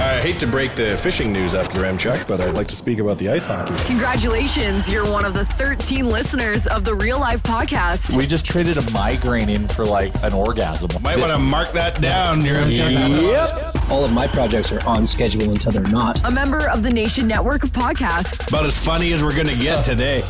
I hate to break the fishing news up, Chuck, but I'd like to speak about the ice hockey. Congratulations, you're one of the 13 listeners of the Real Life Podcast. We just traded a migraine in for like an orgasm. Might want to mark that down, Yep. All of my projects are on schedule until they're not. A member of the Nation Network of Podcasts. About as funny as we're going to get today.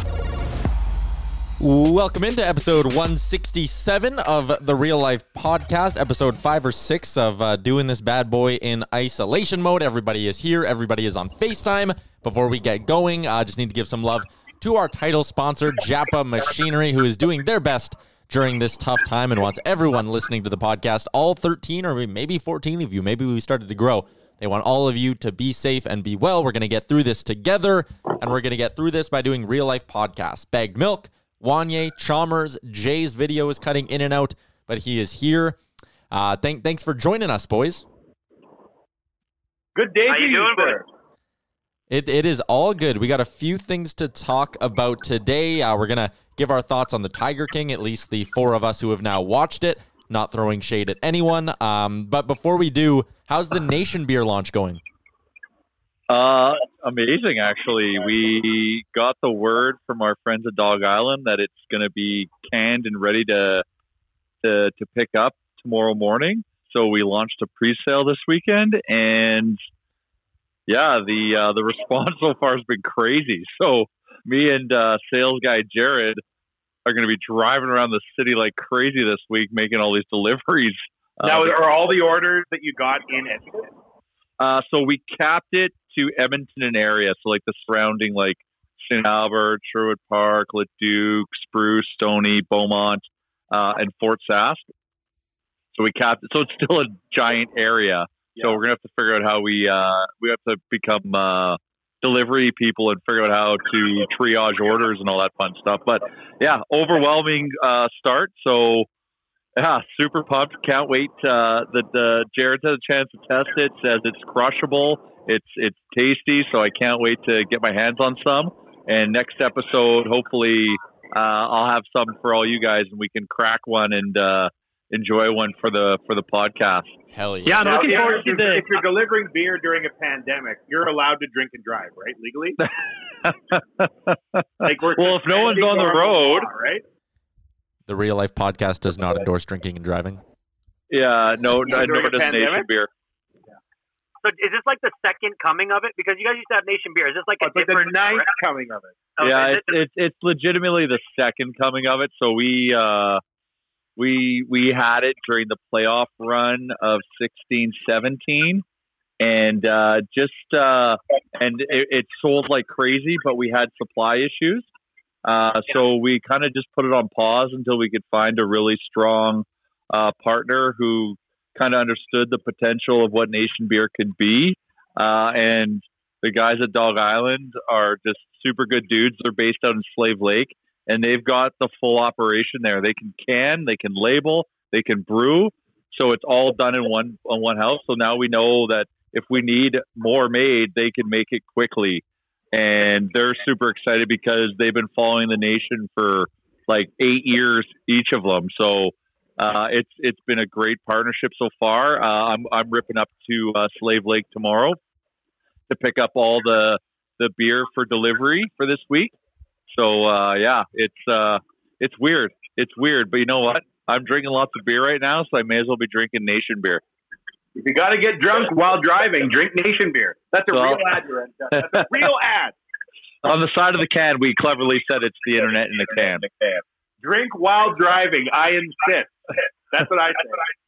Welcome into episode 167 of the Real Life Podcast, episode five or six of uh, doing this bad boy in isolation mode. Everybody is here, everybody is on FaceTime. Before we get going, I uh, just need to give some love to our title sponsor, Japa Machinery, who is doing their best during this tough time and wants everyone listening to the podcast, all 13 or maybe 14 of you, maybe we started to grow. They want all of you to be safe and be well. We're going to get through this together, and we're going to get through this by doing real life podcasts. Bagged milk Wanye, Chalmers, Jay's video is cutting in and out, but he is here. Uh, thank, thanks for joining us, boys. Good day How you doing, sir. It, it is all good. We got a few things to talk about today. Uh, we're going to give our thoughts on the Tiger King, at least the four of us who have now watched it, not throwing shade at anyone. Um, but before we do, how's the Nation beer launch going? Uh, amazing, actually. We got the word from our friends at Dog Island that it's going to be canned and ready to, to to pick up tomorrow morning. So we launched a pre-sale this weekend, and yeah, the uh, the response so far has been crazy. So me and uh, sales guy Jared are going to be driving around the city like crazy this week, making all these deliveries. Now, Uh, are all the orders that you got in it? Uh, so we capped it to Edmonton and area, so like the surrounding, like St. Albert, Sherwood Park, Leduc, Spruce, Stony, Beaumont, uh, and Fort Sask. So we capped it. So it's still a giant area. So we're gonna have to figure out how we uh, we have to become uh, delivery people and figure out how to triage orders and all that fun stuff. But yeah, overwhelming uh, start. So yeah, super pumped. Can't wait uh, that uh, Jared's had a chance to test it. Says it's crushable. It's it's tasty. So I can't wait to get my hands on some. And next episode, hopefully, uh, I'll have some for all you guys, and we can crack one and uh, enjoy one for the for the podcast. Hell yeah. Yeah, I'm Now, looking if forward to you're- If you're delivering beer during a pandemic, you're allowed to drink and drive, right? Legally. Like we're well, if no one's on the road, law, right? The Real Life Podcast does not endorse drinking and driving. Yeah, no, no During nor does Nation pandemic? Beer. So is this like the second coming of it? Because you guys used to have Nation Beer. Is this like Oh, a it's like the different ninth coming of it. Okay, yeah, it's, it's it's legitimately the second coming of it. So we uh, we we had it during the playoff run of sixteen seventeen, and uh, just uh, and it, it sold like crazy, but we had supply issues. Uh, so we kind of just put it on pause until we could find a really strong uh, partner who kind of understood the potential of what Nation Beer could be. Uh, and the guys at Dog Island are just super good dudes. They're based out in Slave Lake, and they've got the full operation there. They can can, they can label, they can brew. So it's all done in one on one house. So now we know that if we need more made, they can make it quickly. And they're super excited because they've been following the nation for like eight years each of them. So uh, it's it's been a great partnership so far. Uh, I'm I'm ripping up to uh, Slave Lake tomorrow to pick up all the the beer for delivery for this week. So uh, yeah, it's uh, it's weird. It's weird, but you know what? I'm drinking lots of beer right now, so I may as well be drinking Nation beer. If you got to get drunk while driving, drink Nation beer. That's a Well- real ad. That's a real ad. On the side of the can, we cleverly said it's the internet in the can. Drink while driving. I insist. That's what I say.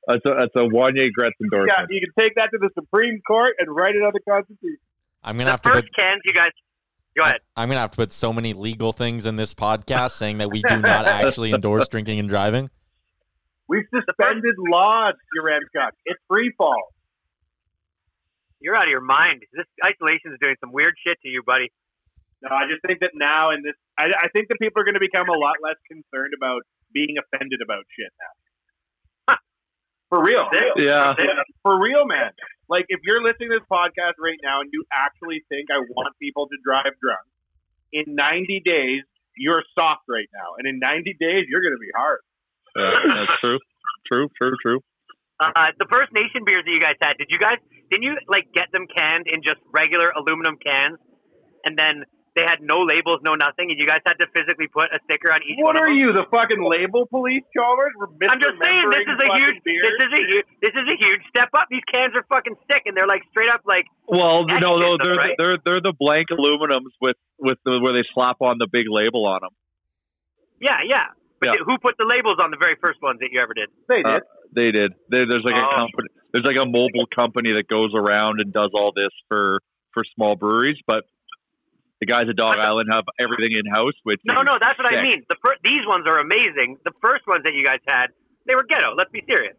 That's a, that's a Wanye Gretz Yeah, endorsement. you can take that to the Supreme Court and write it on the Constitution. I'm gonna the have to first put cans you guys. Go ahead. I'm gonna have to put so many legal things in this podcast saying that we do not actually endorse drinking and driving. We've suspended laws, Yaremchuk. It's free fall. You're out of your mind. This isolation is doing some weird shit to you, buddy. No, I just think that now in this, I, I think that people are going to become a lot less concerned about being offended about shit now. For real. Yeah. For real, man. Like, if you're listening to this podcast right now and you actually think I want people to drive drunk, in 90 days, you're soft right now. And in 90 days, you're going to be hard. Yeah, that's true. True, true, true. Uh, the First Nation beers that you guys had, did you guys didn't you like get them canned in just regular aluminum cans, and then they had no labels, no nothing, and you guys had to physically put a sticker on each What one of are them? you, the fucking label police, Chalmers? I'm just saying this is a huge fucking this is a huge this is a huge step up. These cans are fucking thick and they're like straight up like Well, That's no, no, they're right. they're they're the blank aluminums with with the where they slap on the big label on them. yeah yeah. But Yeah. who put the labels on the very first ones that you ever did? They Uh, did. they did. There, there's like Oh. a company. There's like a mobile company that goes around and does all this for for small breweries, but the guys at Dog Island have everything in house. Which No, no, that's what I mean. The fir- these ones are amazing. The first ones that you guys had, they were ghetto. Let's be serious.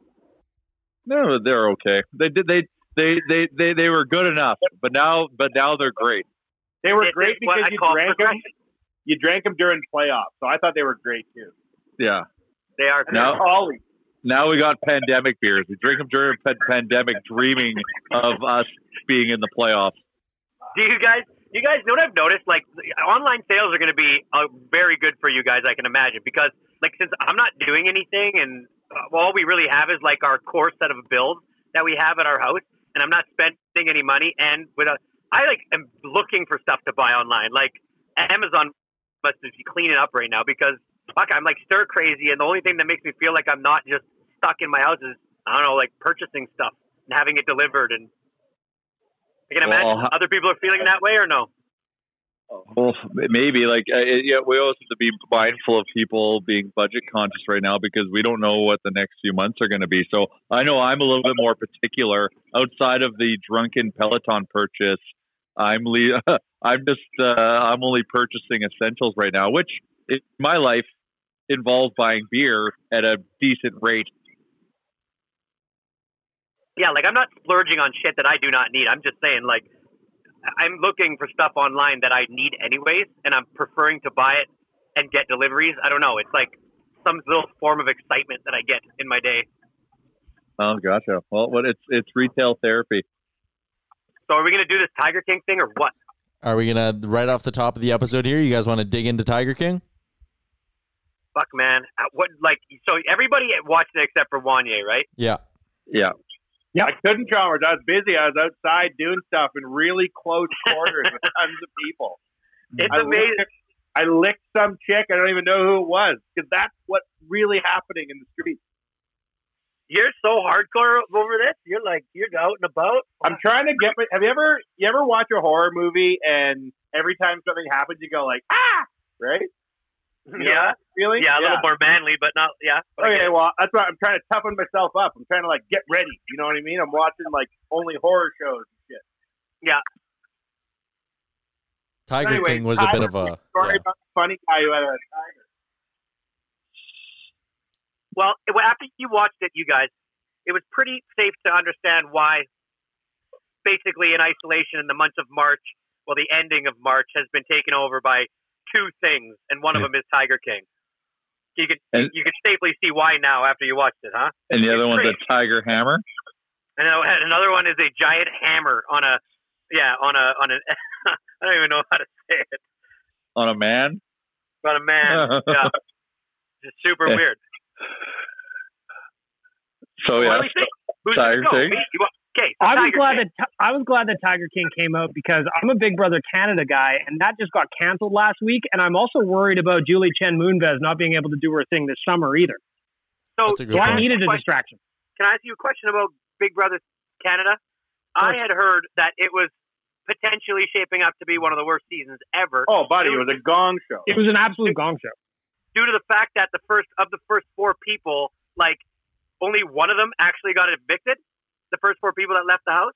No, they're okay. They did. They they they they they were good enough, but now but now they're great. They were This great because you drank them. progression. You drank them during playoffs, so I thought they were great too. Yeah. They are. Now Ollie. now we got pandemic beers. We drink them during pandemic, dreaming of us being in the playoffs. Do you guys? You guys know what I've noticed? Like online sales are going to be uh, very good for you guys. I can imagine because like since I'm not doing anything and uh, all we really have is like our core set of bills that we have at our house, and I'm not spending any money. And with a, I like am looking for stuff to buy online. Like Amazon must be cleaning up right now because fuck, I'm like stir crazy, and the only thing that makes me feel like I'm not just stuck in my house is I don't know, like purchasing stuff and having it delivered and. I can imagine ho- other people are feeling that way or no? Well, maybe like uh, it- yeah, we always have to be mindful of people being budget conscious right now because we don't know what the next few months are going to be. So I know I'm a little bit more particular outside of the drunken Peloton purchase. I'm le- I'm just uh, I'm only purchasing essentials right now, which in my life involves buying beer at a decent rate. Yeah, like I'm not splurging on shit that I do not need. I'm just saying, like, I'm looking for stuff online that I need anyways, and I'm preferring to buy it and get deliveries. I don't know. It's like some little form of excitement that I get in my day. Oh, gotcha. Well, what it's it's retail therapy. So are we gonna do this Tiger King thing or what? Are we gonna right off the top of the episode here? You guys want to dig into Tiger King? Fuck, man. Uh, What like? So everybody watched it except for Wanye, right? Yeah. Yeah. Yeah, I couldn't, Chalmers. I was busy. I was outside doing stuff in really close quarters with tons of people. It's I amazing. Licked, I licked some chick. I don't even know who it was because that's what's really happening in the streets. You're so hardcore over this. You're like you're out and about. I'm trying to get. Have you ever you ever watch a horror movie and every time something happens, you go like ah, right? You know yeah, that feeling? yeah, a little more manly, but not yeah. but Okay, well, that's why I'm trying to toughen myself up. I'm trying to like get ready. You know what I mean? I'm watching like only horror shows and shit. Yeah. Tiger Anyway, King was a bit of a. Sorry yeah. about the funny guy who had a tiger. Well, it- well, after you watched it, you guys, it was pretty safe to understand why, basically, in isolation in the month of March, well, the ending of March has been taken over by two things, and one of them is Tiger King. You could And- you could safely see why now after you watched it, huh? And the other one's a Tiger Hammer. And another one is a giant hammer on a, yeah, on a on an. I don't even know how to say it. on a man. On a man, yeah, just super Yeah. weird. So yeah, do we Tiger? King. Me? You want- Okay, so I was Tiger glad King. that I was glad that Tiger King came out because I'm a Big Brother Canada guy, and that just got canceled last week. And I'm also worried about Julie Chen Moonves not being able to do her thing this summer either. So That's a good So I needed a Question- distraction. Can I ask you a question about Big Brother Canada? I had heard that it was potentially shaping up to be one of the worst seasons ever Oh, buddy, it was a gong show. It was an absolute gong show. due to the fact that the first of the first four people, like only one of them actually got evicted. The first four people that left the house,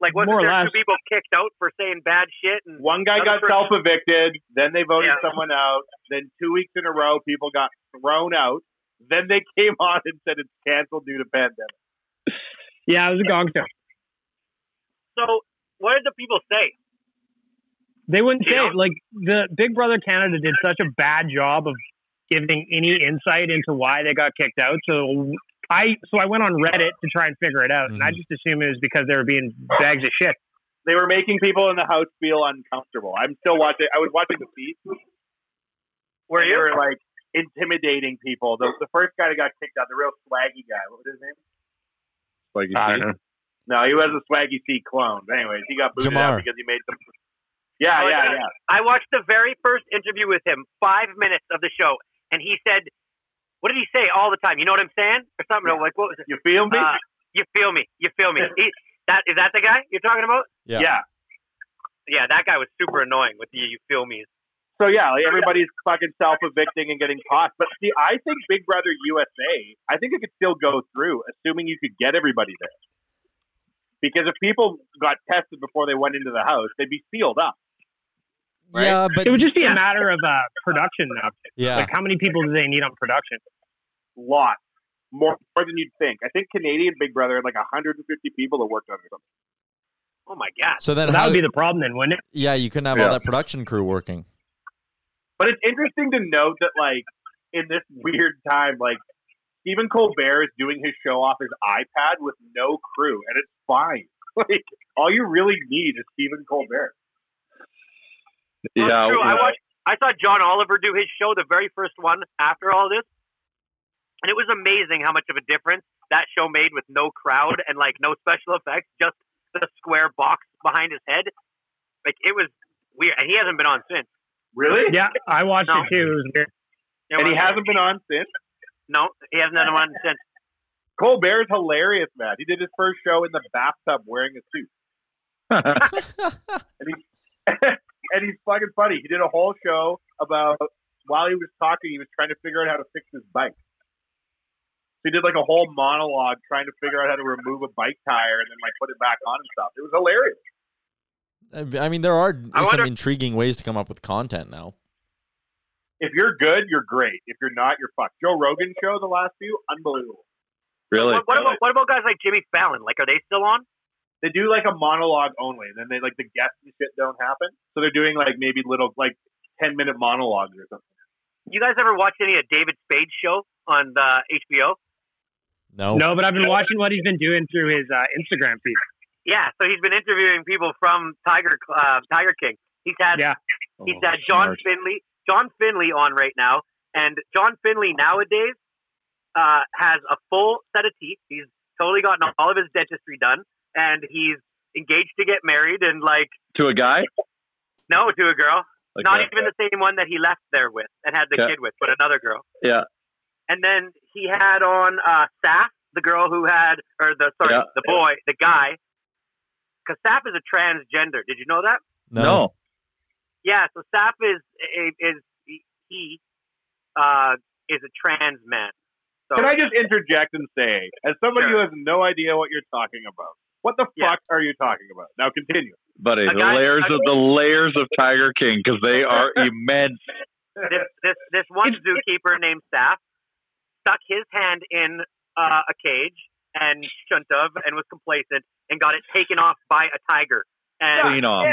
like wasn't More there less. two people kicked out for saying bad shit? And One guy got self evicted, then they voted Yeah. someone out, then two weeks in a row people got thrown out. Then they came on and said it's canceled due to pandemic. Yeah, it was a gong show. so, what did the people say? They wouldn't You say know? it. like the Big Brother Canada did such a bad job of giving any insight into why they got kicked out. So I so I went on Reddit to try and figure it out, and I Mhm. just assumed it was because they were being bags of shit. They were making people in the house feel uncomfortable. I'm still watching. I was watching the feed. Were and you? They were like intimidating people. The, the first guy that got kicked out, the real swaggy guy. What was his name? like you I don't know. No, he was a swaggy C clone. But anyways, he got booted Jamar. out because he made some. Yeah, Oh, yeah, yeah. yeah. I watched the very first interview with him, five minutes of the show, and he said, "What did he say all the time? You know what I'm saying, or something like what was it? You feel me? Uh, you feel me? You feel me? He, that is that the guy you're talking about? Yeah. yeah. Yeah, that guy was super annoying with the you feel me. So yeah, like everybody's fucking self evicting and getting caught. But see, I think Big Brother USA, I think it could still go through, assuming you could get everybody there. Because if people got tested before they went into the house, they'd be sealed up. Right? Yeah, but It would just be a matter of uh, production now. yeah, Like how many people do they need on production? Lot more more than you'd think. I think Canadian Big Brother had like 150 people that worked on it. or something. Oh my god! so then Well, that how? would be the problem then, wouldn't it? yeah, you couldn't have Yeah. all that production crew working. But it's interesting to note that like in this weird time, like Stephen Colbert is doing his show off his iPad with no crew, and it's fine. Like all you really need is Stephen Colbert. Well, Yeah, true. I watched. I saw John Oliver do his show, the very first one after all this, and it was amazing how much of a difference that show made with no crowd and like no special effects, just the square box behind his head. Like it was weird, and he hasn't been on since. Really? Yeah, I watched No. it too. It was weird. It And he hasn't been on since. No, he hasn't been on since. Colbert is hilarious, man. He did his first show in the bathtub wearing a suit, and he and he's fucking funny. He did a whole show about while he was talking, he was trying to figure out how to fix his bike. So he did like a whole monologue trying to figure out how to remove a bike tire and then like put it back on and stuff. It was hilarious. I mean, there are I some wonder- intriguing ways to come up with content now. If you're good, you're great. If you're not, you're fucked. Joe Rogan show the last few, unbelievable. really. What, what about what about guys like Jimmy Fallon? Like, are they still on? They do like a monologue only, and then they like the guests and shit don't happen. So they're doing like maybe little like ten minute monologues or something. You guys ever watch any of David Spade's show on the HBO? No, No, but I've been watching what he's been doing through his uh, Instagram feed. Yeah, so he's been interviewing people from Tiger uh, Tiger King. He's had Yeah. he's Oh, had John smart. Finlay John Finlay on right now, and John Finlay nowadays uh, has a full set of teeth. He's totally gotten all of his dentistry done, and he's engaged to get married, and like to a guy. no to a girl, Like not that. even the same one that he left there with and had the Yeah. kid with, but another girl. Yeah. And then he had on uh, Saff, the girl who had, or the sorry, Yeah. the boy, the guy. Because Saff is a transgender. Did you know that? No. Yeah. So Saff is is he uh, is a trans man. So Can I just interject and say, as somebody who has no idea what you're talking about, what the Yeah. fuck are you talking about? Now continue. Buddy, the layers of the layers of Tiger King because they are immense. this this this one zookeeper named Saff stuck his hand in uh, a cage and shouldn't have and was complacent and got it taken off by a tiger. And Clean off.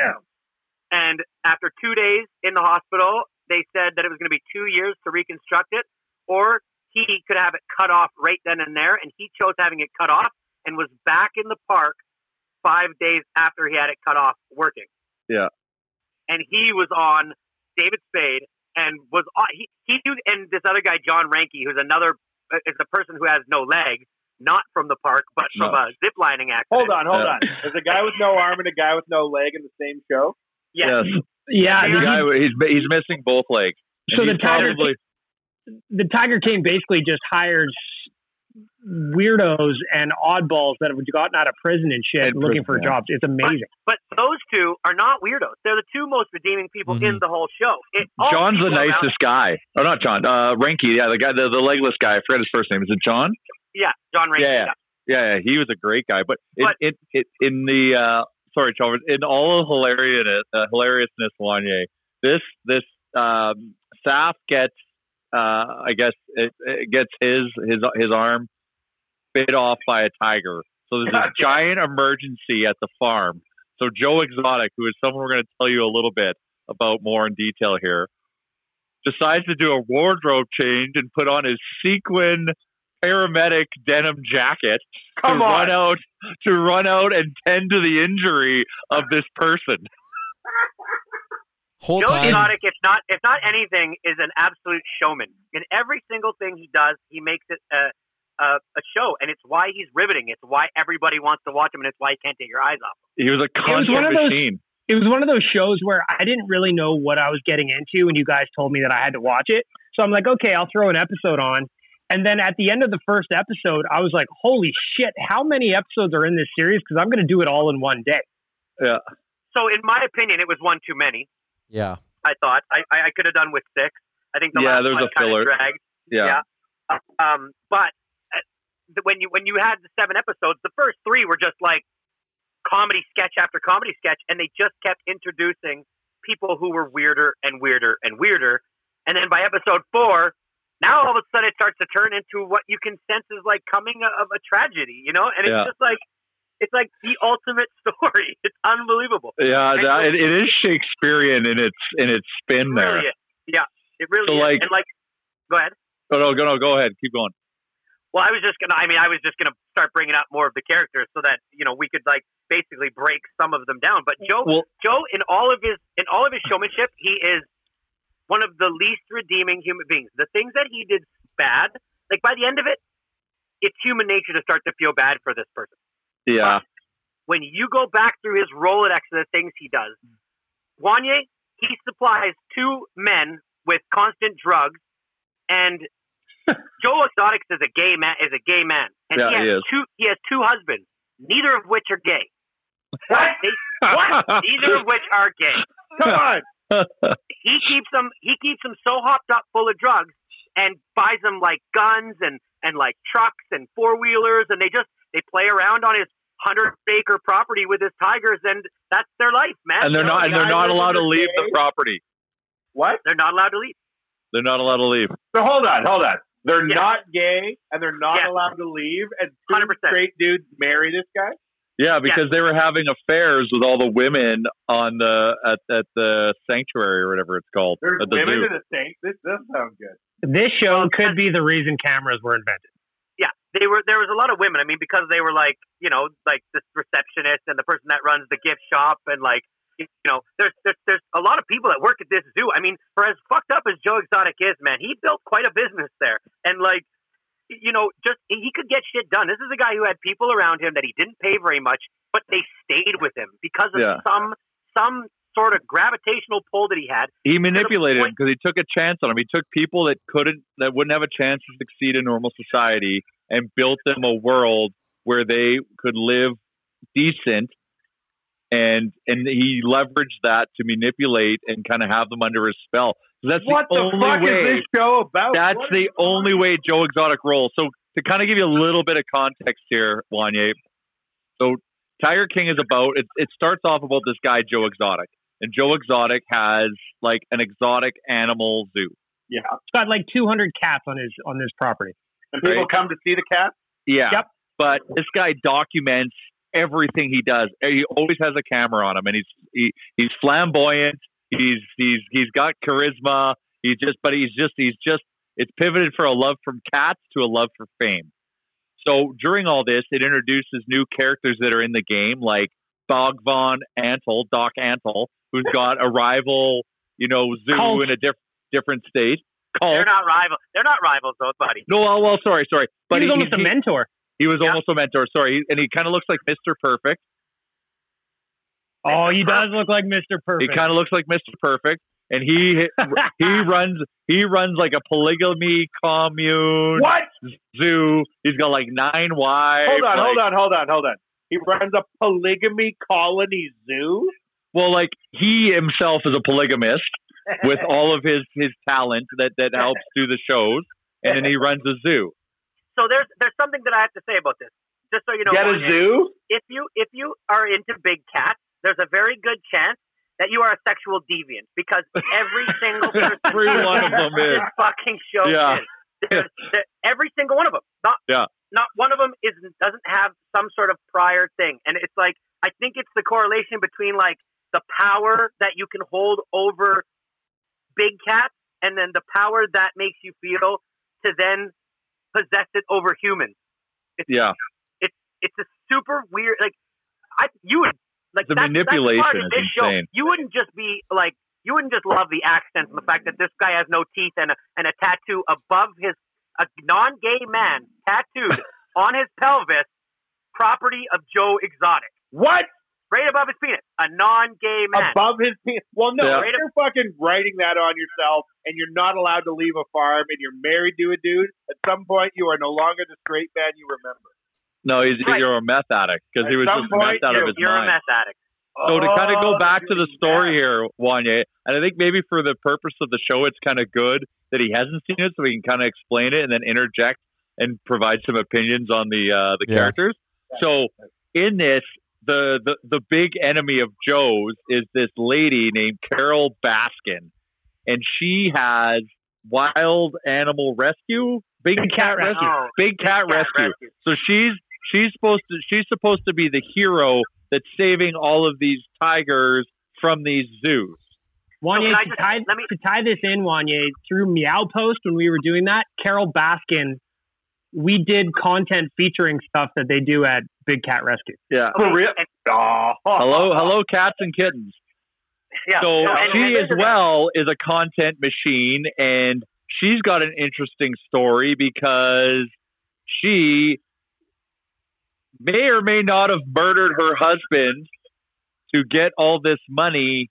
and after two days in the hospital, they said that it was going to be two years to reconstruct it, or he could have it cut off right then and there. And he chose having it cut off and was back in the park five days after he had it cut off working. Yeah. And he was on David Spade and was on, he, he and this other guy, John Reinke, who's another, uh, is a person who has no legs, not from the park, but from No. a zip lining accident. Hold on, hold Yeah. on. There's a guy with no arm and a guy with no leg in the same show. Yes. Yes. Yeah, The the- guy, he's he's missing both legs. So the Tiger- probably the Tiger King basically just hires weirdos and oddballs that have gotten out of prison and shit And looking for yeah. jobs. It's amazing. But those two are not weirdos. They're the two most redeeming people in the whole show. It, Mm-hmm. John's the people around- nicest guy. Oh, not John. Uh, Reinke. Yeah, the guy, the, the legless guy. I forgot his first name. Is it John? Yeah, John Rankin. Yeah, yeah, yeah, yeah. He was a great guy. But in But- in, in, in the uh, sorry, Chalmers, in all of hilariousness, uh, hilariousness, Wanye, this this um, Saff gets, uh, I guess, it, it gets his his his arm bit off by a tiger. So there's a giant emergency at the farm. So Joe Exotic, who is someone we're going to tell you a little bit about more in detail here, decides to do a wardrobe change and put on his sequin paramedic denim jacket Come to on. run out to run out and tend to the injury of this person. Whole Joe time. Exotic, if not if not anything, is an absolute showman. In every single thing he does, he makes it a, a, a show, and it's why he's riveting. It's why everybody wants to watch him, and it's why you can't take your eyes off. him. He was a was constant one of those- machine. It was one of those shows where I didn't really know what I was getting into, and you guys told me that I had to watch it. So I'm like, okay, I'll throw an episode on. And then at the end of the first episode, I was like, holy shit, how many episodes are in this series? Because I'm going to do it all in one day. Yeah. So, in my opinion, it was one too many. Yeah. I thought I, I, I could have done with six. I think the Yeah, last there's one a kind filler. of dragged. Yeah. Uh, Um, but uh, when you when you had the seven episodes, the first three were just like comedy sketch after comedy sketch, and they just kept introducing people who were weirder and weirder and weirder. And then by episode four, now all of a sudden it starts to turn into what you can sense is like coming of a tragedy, you know? And it's Yeah. just like it's like the ultimate story. It's unbelievable. Yeah, that, it, it is Shakespearean in its in its spin there. Really is. Yeah, it really So, is. like- and like, go ahead. Oh no, go no, go ahead, keep going. Well, I was just gonna. I mean, I was just gonna start bringing up more of the characters so that you know we could like basically break some of them down. But Joe, Well- Joe, in all of his in all of his showmanship, he is one of the least redeeming human beings. The things that he did bad, like by the end of it, it's human nature to start to feel bad for this person. Yeah, When you go back through his Rolodex of the things he does, Wanye, he supplies two men with constant drugs, and Joe Exotics is a gay man. Is a gay man, and Yeah, he has he is. two. He has two husbands, neither of which are gay. What? They, what? Neither of which are gay. Come on. He keeps them. He keeps them so hopped up full of drugs, and buys them like guns and and like trucks and four wheelers, and they just they play around on his hundred acre property with his tigers, and that's their life, man. and they're You know, not and the they're not allowed to the leave the property. What? They're not allowed to leave. They're not allowed to leave. So hold on, hold on. They're Yeah. not gay and they're not Yeah. allowed to leave, and two 100%. straight dudes marry this guy. Yeah, because they were having affairs with all the women on the at, at the sanctuary or whatever it's called. There's at the women zoo. in the Saints. This does sound good. This show could be the reason cameras were invented. They were. There was a lot of women. I mean, because they were like, you know, like this receptionist and the person that runs the gift shop, and like, you know, there's there's there's a lot of people that work at this zoo. I mean, for as fucked up as Joe Exotic is, man, he built quite a business there, and like, you know, just he could get shit done. This is a guy who had people around him that he didn't pay very much, but they stayed with him because of Yeah. some some sort of gravitational pull that he had. He manipulated him because he took a chance on him. He took people that couldn't, that wouldn't have a chance to succeed in normal society, and built them a world where they could live decent and and he leveraged that to manipulate and kind of have them under his spell. So that's what the, the only fuck way. is this show about? That's What the only way Joe Exotic rolls. So to kind of give you a little bit of context here, Wanye. So Tiger King is about it. It starts off about this guy Joe Exotic, and Joe Exotic has like an exotic animal zoo. Yeah, He's got like 200 cats on his on this property. And people Right. come to see the cat. Yeah. Yep. But this guy documents everything he does. He always has a camera on him, and he's he, he's flamboyant. He's he's he's got charisma. He's just, but he's just he's just. It's pivoted for a love from cats to a love for fame. So during all this, it introduces new characters that are in the game, like Bhagavan Antle, Doc Antle, who's got a rival, you know, zoo Cult. in a diff- different state. Cult. They're not rivals. They're not rivals, though, buddy. No, well, well, sorry, sorry. But he was almost he- a mentor. he was almost a mentor. Sorry, and he kind of looks like Mr. Perfect. Oh, he does look like Mr. Perfect. He kind of looks like Mr. Perfect, and he he runs he runs like a polygamy commune What? zoo. He's got like nine wives. Hold on, like- hold on, hold on, hold on. He runs a polygamy colony zoo. Well, like he himself is a polygamist with all of his his talent that that helps do the shows, and then he runs a zoo. So there's there's something that I have to say about this. Just so you know, Get a zoo? If you if you are into big cats, there's a very good chance that you are a sexual deviant because every single person Every one of them is. fucking show Yeah. is. There's- there- every single one of them. Not Yeah. not one of them is doesn't have some sort of prior thing, and it's like I think it's the correlation between like the power that you can hold over big cats, and then the power that makes you feel to then possess it over humans. It's, Yeah, It's it's a super weird like I you would like The that's, that's part manipulation of is this show. insane. You wouldn't just be like you wouldn't just love the accents and the fact that this guy has no teeth and a, and a tattoo above his a non-gay man tattooed on his pelvis, property of Joe Exotic, What? Right above his penis, a non-gay man. Above his penis. Well, no, Yeah. you're fucking writing that on yourself, and you're not allowed to leave a farm, and you're married to a dude. At some point, you are no longer the straight man you remember. no, he's Right. you're a meth addict because he was just point, messed out of you're- his You're a meth addict. So to kind of go Oh, back to the story mad. here, Wanye, and I think maybe for the purpose of the show, it's kind of good that he hasn't seen it, so he can kind of explain it and then interject and provide some opinions on the uh, the Yeah. characters. So in this, the, the the big enemy of Joe's is this lady named Carole Baskin, and she has wild animal rescue, big, cat, rescue, Oh, big cat, cat rescue. rescue. So she's she's supposed to she's supposed to be the hero that's saving all of these tigers from these zoos. Wanye, can I to, tie, let me- to tie this in, Wanye, through Meow Post when we were doing that, Carole Baskin, we did content featuring stuff that they do at Big Cat Rescue. Yeah. For real? Oh, Hello, hello, cats and kittens. yeah. So no, and- she and as well is a content machine, and she's got an interesting story because she may or may not have murdered her husband to get all this money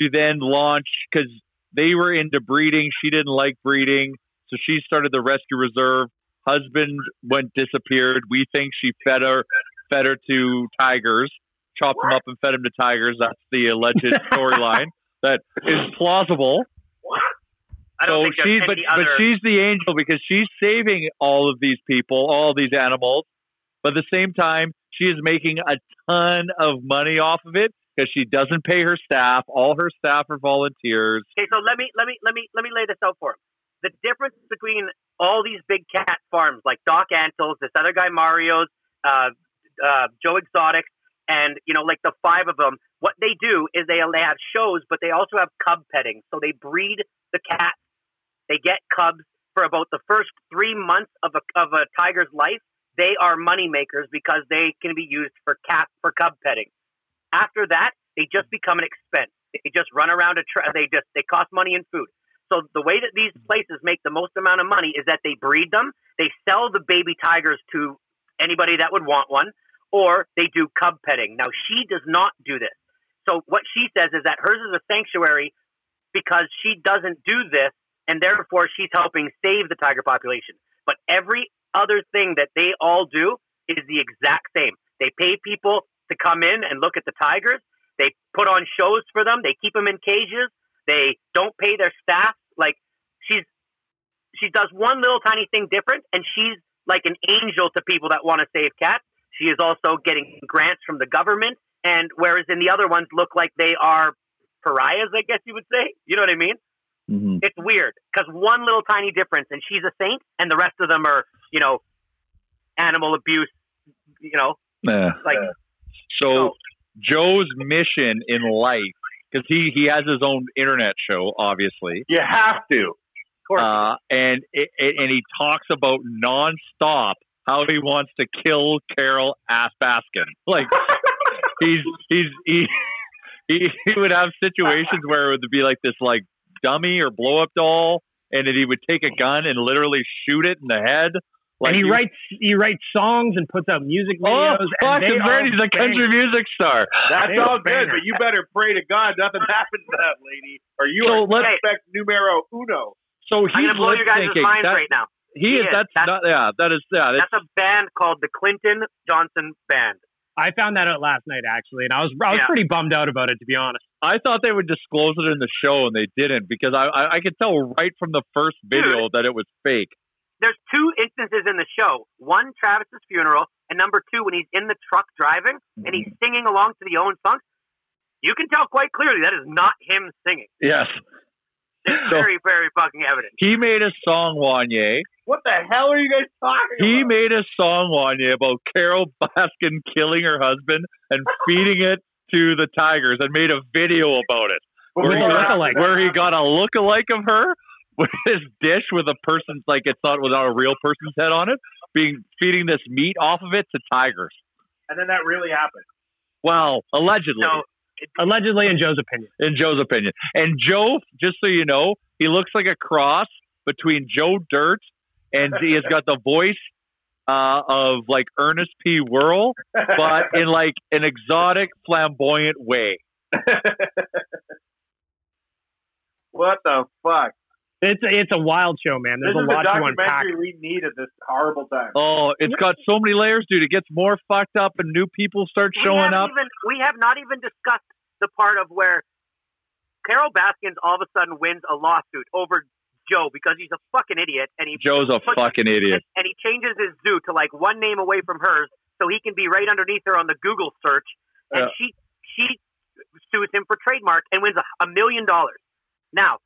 to then launch because they were into breeding. She didn't like breeding, so she started the rescue reserve. Husband went disappeared. We think she fed her fed her to tigers, chopped them up and fed them to tigers. That's the alleged storyline that is plausible. I don't So think she's but, any but she's the angel because she's saving all of these people, all these animals. But at the same time, she is making a ton of money off of it because she doesn't pay her staff. All her staff are volunteers. Okay, so let me let me let me let me lay this out for him. The difference between all these big cat farms like Doc Antles, this other guy Mario's, uh, uh, Joe Exotics, and you know like the five of them. What they do is they they have shows, but they also have cub petting. So they breed the cats. They get cubs for about the first three months of a of a tiger's life. They are money makers because they can be used for cat for cub petting. After that, they just become an expense. They just run around a tra- they just they cost money and food. So the way that these places make the most amount of money is that they breed them, they sell the baby tigers to anybody that would want one, or they do cub petting. Now she does not do this. So what she says is that hers is a sanctuary because she doesn't do this, and therefore she's helping save the tiger population. But every other thing that they all do is the exact same. They pay people to come in and look at the tigers. They put on shows for them. They keep them in cages. They don't pay their staff. Like she's she does one little tiny thing different, and she's like an angel to people that want to save cats. She is also getting grants from the government, and whereas in the other ones look like they are pariahs, I guess you would say. You know what I mean? Mm-hmm. It's weird because one little tiny difference, and she's a saint, and the rest of them are, you know, animal abuse. You know, Yeah. like So Joe's mission in life, because he he has his own internet show, obviously. You have to. Uh, and it, it- and he talks about nonstop how he wants to kill Carole Ass Baskin. Like he's he's he, he he would have situations where it would be like this like dummy or blow up doll, and then he would take a gun and literally shoot it in the head. Like and he you- writes he writes songs and puts out music Oh, videos. fuck, and they it's are right. He's a country music star. That's They all good, bangers. but you better pray to God nothing happens to that lady, or you So are let's- suspect numero uno. So I'm he's gonna blow your guys' thinking minds that- right now. He is. is. That's, That's- not. Yeah. That is. Yeah. That's, That's a band called the Clinton Johnson Band. I found that out last night actually, and I was I was Yeah. pretty bummed out about it to be honest. I thought they would disclose it in the show, and they didn't because I I, I could tell right from the first video that it was fake. There's two instances in the show. One, Travis's funeral, and number two, when he's in the truck driving and he's mm-hmm. singing along to the own songs. You can tell quite clearly that is not him singing. Yes. It's So- very, very fucking evident. He made a song, Wanye. What the hell are you guys talking He about? He made a song, Wanye, about Carole Baskin killing her husband and feeding it to the tigers, and made a video about it. Where he, With a got, lookalike. where he got a lookalike of her with this dish with a person's like it's not without a real person's head on it, being feeding this meat off of it to tigers. And then that really happened. Well, allegedly. So Allegedly, in Joe's opinion. in Joe's opinion. And Joe, just so you know, he looks like a cross between Joe Dirt and he has got the voice uh, of like Ernest P. Worrell, but in like an exotic, flamboyant way. what the fuck? It's a, it's a wild show, man. There's this a is the lot to unpack. documentary we need at this horrible time. Oh, it's got so many layers, dude. It gets more fucked up, and new people start we showing haven't up. Even, we have not even discussed the part of where Carole Baskins all of a sudden wins a lawsuit over Joe because he's a fucking idiot and he Joe's a puts- fucking idiot. and he changes his zoo to like one name away from hers so he can be right underneath her on the Google search and Yeah. she she sues him for trademark and wins a, a million dollars. Now,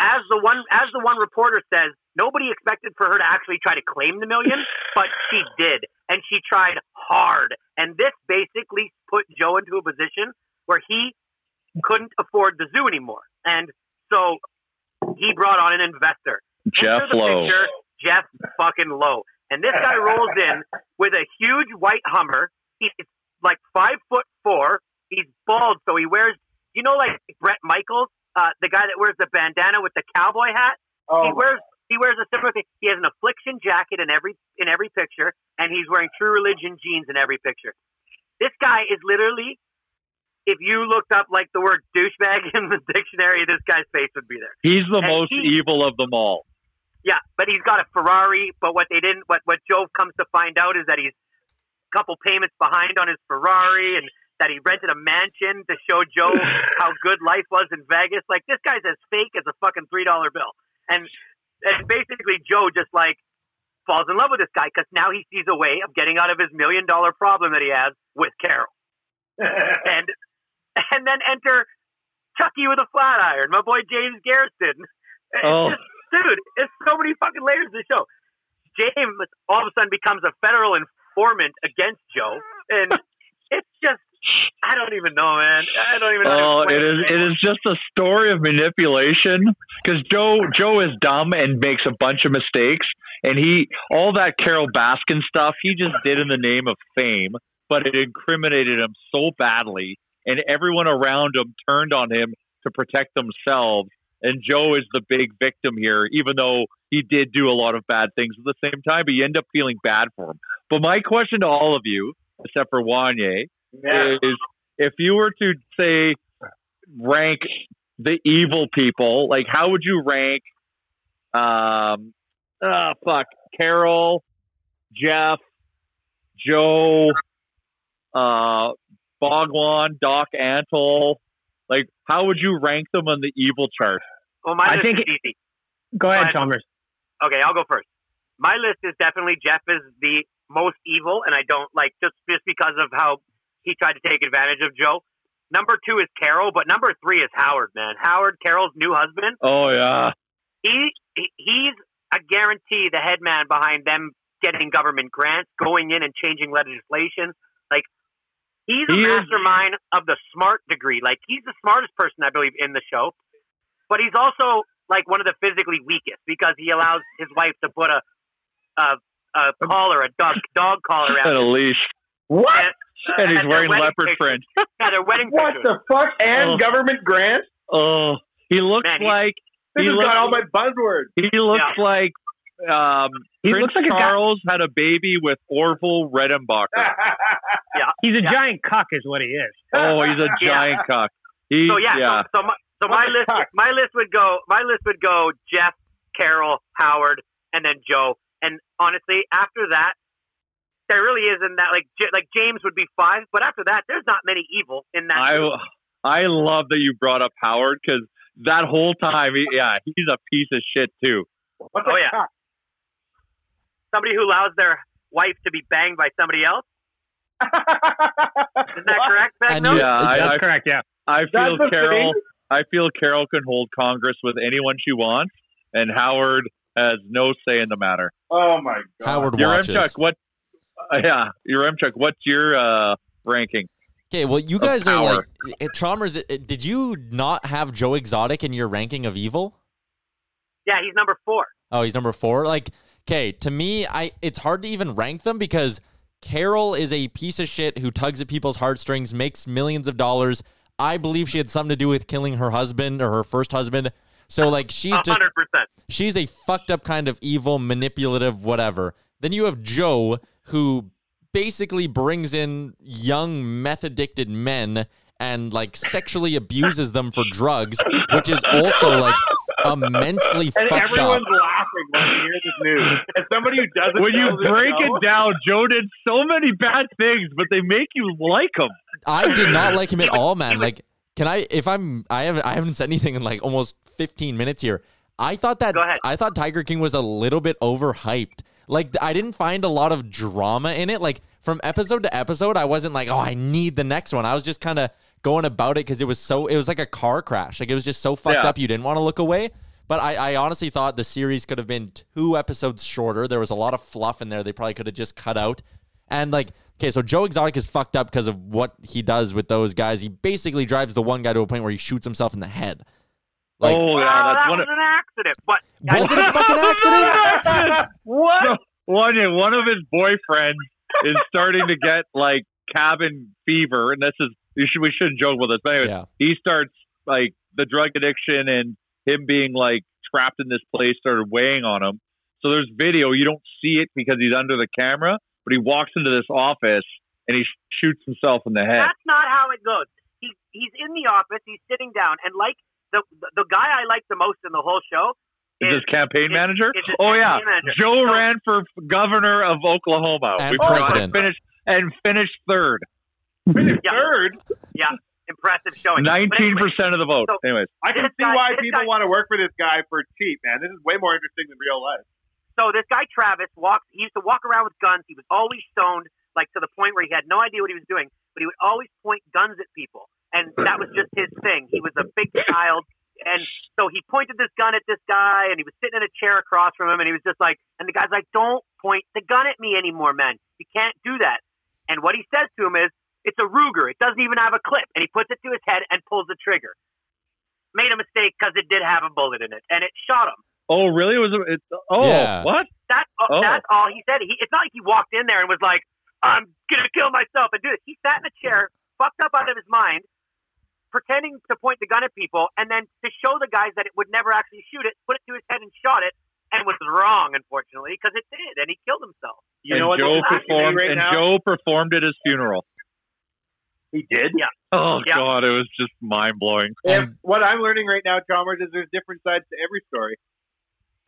as the one as the one reporter says, nobody expected for her to actually try to claim the million, but she did, and she tried hard. And this basically put Joe into a position where he couldn't afford the zoo anymore, and so he brought on an investor. Jeff Enter Lowe. picture, Jeff fucking Lowe. And this guy rolls in with a huge white Hummer. He's like five foot four. He's bald, so he wears, you know, like Bret Michaels, uh, the guy that wears the bandana with the cowboy hat. Oh, he wears he wears a similar thing. He has an affliction jacket in every in every picture, and he's wearing True Religion jeans in every picture. This guy is literally, if you looked up like the word douchebag in the dictionary, this guy's face would be there. He's the And most he- evil of them all. Yeah, but he's got a Ferrari. But what they didn't, what what Joe comes to find out is that he's a couple payments behind on his Ferrari, and that he rented a mansion to show Joe how good life was in Vegas. Like this guy's as fake as a fucking three dollar bill, and and basically Joe just like falls in love with this guy because now he sees a way of getting out of his million dollar problem that he has with Carole, and and then enter Chucky with a flat iron, my boy James Garretson. It's Oh. just- dude, it's so many fucking layers to the show. James all of a sudden becomes a federal informant against Joe, and it's just I don't even know, man. I don't even know. Oh, it is it is just a story of manipulation because Joe Joe is dumb and makes a bunch of mistakes, and he all that Carole Baskin stuff he just did in the name of fame, but it incriminated him so badly, and everyone around him turned on him to protect themselves. And Joe is the big victim here, even though he did do a lot of bad things at the same time. But you end up feeling bad for him. But my question to all of you, except for Wanye, Yeah. is if you were to say rank the evil people, like how would you rank um uh fuck Carole, Jeff, Joe, uh, Bhagavan, Doc Antle. Like, how would you rank them on the evil chart? Well, my I list think is easy. Go ahead, Fine. Chalmers. Okay, I'll go first. My list is definitely Jeff is the most evil, and I don't like just just because of how he tried to take advantage of Joe. Number two is Carole, but number three is Howard. Man, Howard, Carole's new husband. Oh yeah, He he- he's a guarantee the head man behind them getting government grants, going in and changing legislation. Like he's a He is- mastermind of the smart degree. Like he's the smartest person I believe in the show, but he's also like one of the physically weakest because he allows his wife to put a a, a collar, a dog dog collar and a leash, What? And, and he's wearing leopard pictures. print. Yeah, their wedding What pictures. the fuck? And Oh. government grants? Oh, he looks Man, like This he has looks, got all my buzzwords. he looks like um, He Prince looks like a Charles had a baby with Orville Redenbacher. yeah, He's a Yeah. giant cuck, is what he is. oh, he's a Yeah. giant cock. He, So yeah, yeah. So, so my so my list fuck? my list would go my list would go Jeff, Carole, Howard, and then Joe. And honestly, after that, there really isn't that like J- like James would be five, but after that, there's not many evil in that. I group. I love that you brought up Howard because that whole time, he, yeah, he's a piece of shit too. What's Oh, yeah. cock? Somebody who allows their wife to be banged by somebody else. Isn't that correct? Ben? And No? Yeah, I, That's I, correct, yeah. I feel That's Carole. I feel Carole can hold Congress with anyone she wants, and Howard has no say in the matter. Oh my god. Howard Your watches. Chuck, what? Yeah, your Chuck, what's your uh, ranking? Okay, well, you guys are power. like it, Chalmers. It, it- did you not have Joe Exotic in your ranking of evil? Yeah, he's number four. Oh, he's number four. Like, okay, to me, I it's hard to even rank them because Carole is a piece of shit who tugs at people's heartstrings, makes millions of dollars. I believe she had something to do with killing her husband or her first husband. So like she's just hundred percent. she's a fucked up kind of evil, manipulative, whatever. Then you have Joe, who basically brings in young meth addicted men and like sexually abuses them for drugs, which is also like immensely And fucked up. everyone's laughing when you hear this news. As somebody who doesn't When you know this break show, it down, Joe did so many bad things, but they make you like him. I did not like him at all, man. Like, can I? If I'm, I haven't, I haven't said anything in like almost 15 minutes here. I thought that Go ahead. I thought Tiger King was a little bit overhyped. Like, I didn't find a lot of drama in it. Like from episode to episode, I wasn't like, oh, I need the next one. I was just kind of going about it because it was so. It was like a car crash. Like it was just so fucked Yeah. up. You didn't want to look away. But I, I honestly thought the series could have been two episodes shorter. There was a lot of fluff in there. They probably could have just cut out. And like, okay, so Joe Exotic is fucked up because of what he does with those guys. He basically drives the one guy to a point where he shoots himself in the head. Like, oh yeah, oh, that's that one was of an accident. But was it a fucking accident? what? One one of his boyfriends is starting to get like cabin fever, and this is you should we shouldn't joke with this, but anyways, Yeah. he starts like the drug addiction and him being like trapped in this place started weighing on him. So there's video, you don't see it because he's under the camera, but he walks into this office and he shoots himself in the head. That's not how it goes. He, he's in the office. He's sitting down, and like the the guy I like the most in the whole show Is his campaign is- manager? is his oh yeah, manager. Joe So- ran for governor of Oklahoma. And We forgot to president. finish and finished third. Yeah. third. Yeah, impressive showing. But Nineteen anyway, percent of the vote. so- Anyways, I can see guy- why people guy- want to work for this guy for cheap, man. This is way more interesting than real life. So this guy Travis walks. He used to walk around with guns. He was always stoned, like to the point where he had no idea what he was doing. But he would always point guns at people, and that was just his thing. He was a big child, and so he pointed this gun at this guy, and he was sitting in a chair across from him, and he was just like, and the guy's like, "Don't point the gun at me anymore, man. You can't do that." And what he says to him is, "It's a Ruger. It doesn't even have a clip," and he puts it to his head and pulls the trigger. Made a mistake because it did have a bullet in it, and it shot him. oh really? Was it? It's, oh Yeah. what? That's uh, Oh. that's all he said. He it's not like he walked in there and was like, "I'm gonna kill myself and do this." He sat in a chair, fucked up out of his mind, pretending to point the gun at people, and then to show the guys that it would never actually shoot it, put it to his head and shot it, and was wrong, unfortunately, because it did, and he killed himself. You and know what? Joe this is happening performed. right and now? Joe performed at his funeral. he did. Yeah. Oh Yeah. God, it was just mind blowing. And And- what I'm learning right now, Chalmers, is there's different sides to every story.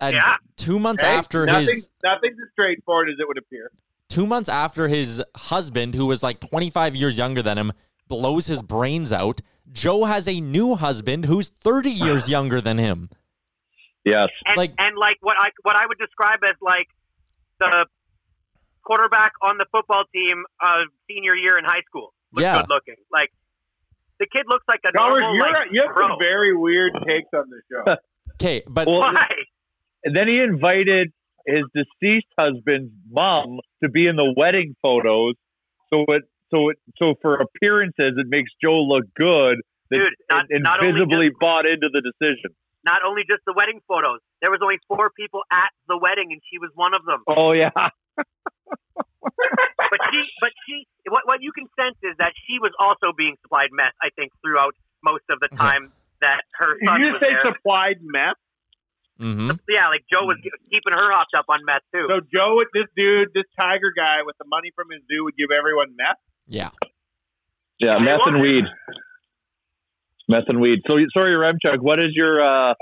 And Yeah. two months Hey, after nothing, his nothing's as straightforward as it would appear. two months after his husband, who was like 25 years younger than him, blows his brains out, Joe has a new husband who's 30 years younger than him. Yes. and Like- and like what I what I would describe as like the quarterback on the football team uh, senior year in high school. Looks Yeah. good looking. Like the kid looks like a Howard, normal you're, like you have pro. some very weird takes on the show. Okay, but Well, Why? And then he invited his deceased husband's mom to be in the wedding photos. So it so it so for appearances it makes Joe look good that Dude, not- and not only visibly just- bought into the decision. Not only just the wedding photos. There was only four people at the wedding, and she was one of them. Oh yeah. But she, but she, what what you can sense is that she was also being supplied meth. I think throughout most of the time that her Did son you was say there. supplied meth? Mm-hmm. Yeah, like Joe was keeping her hopped up on meth too. So Joe, this dude, this tiger guy with the money from his zoo would give everyone meth. Yeah. Yeah, Yeah, meth and weed. Meth and weed. So sorry, Remchuk, what is your uh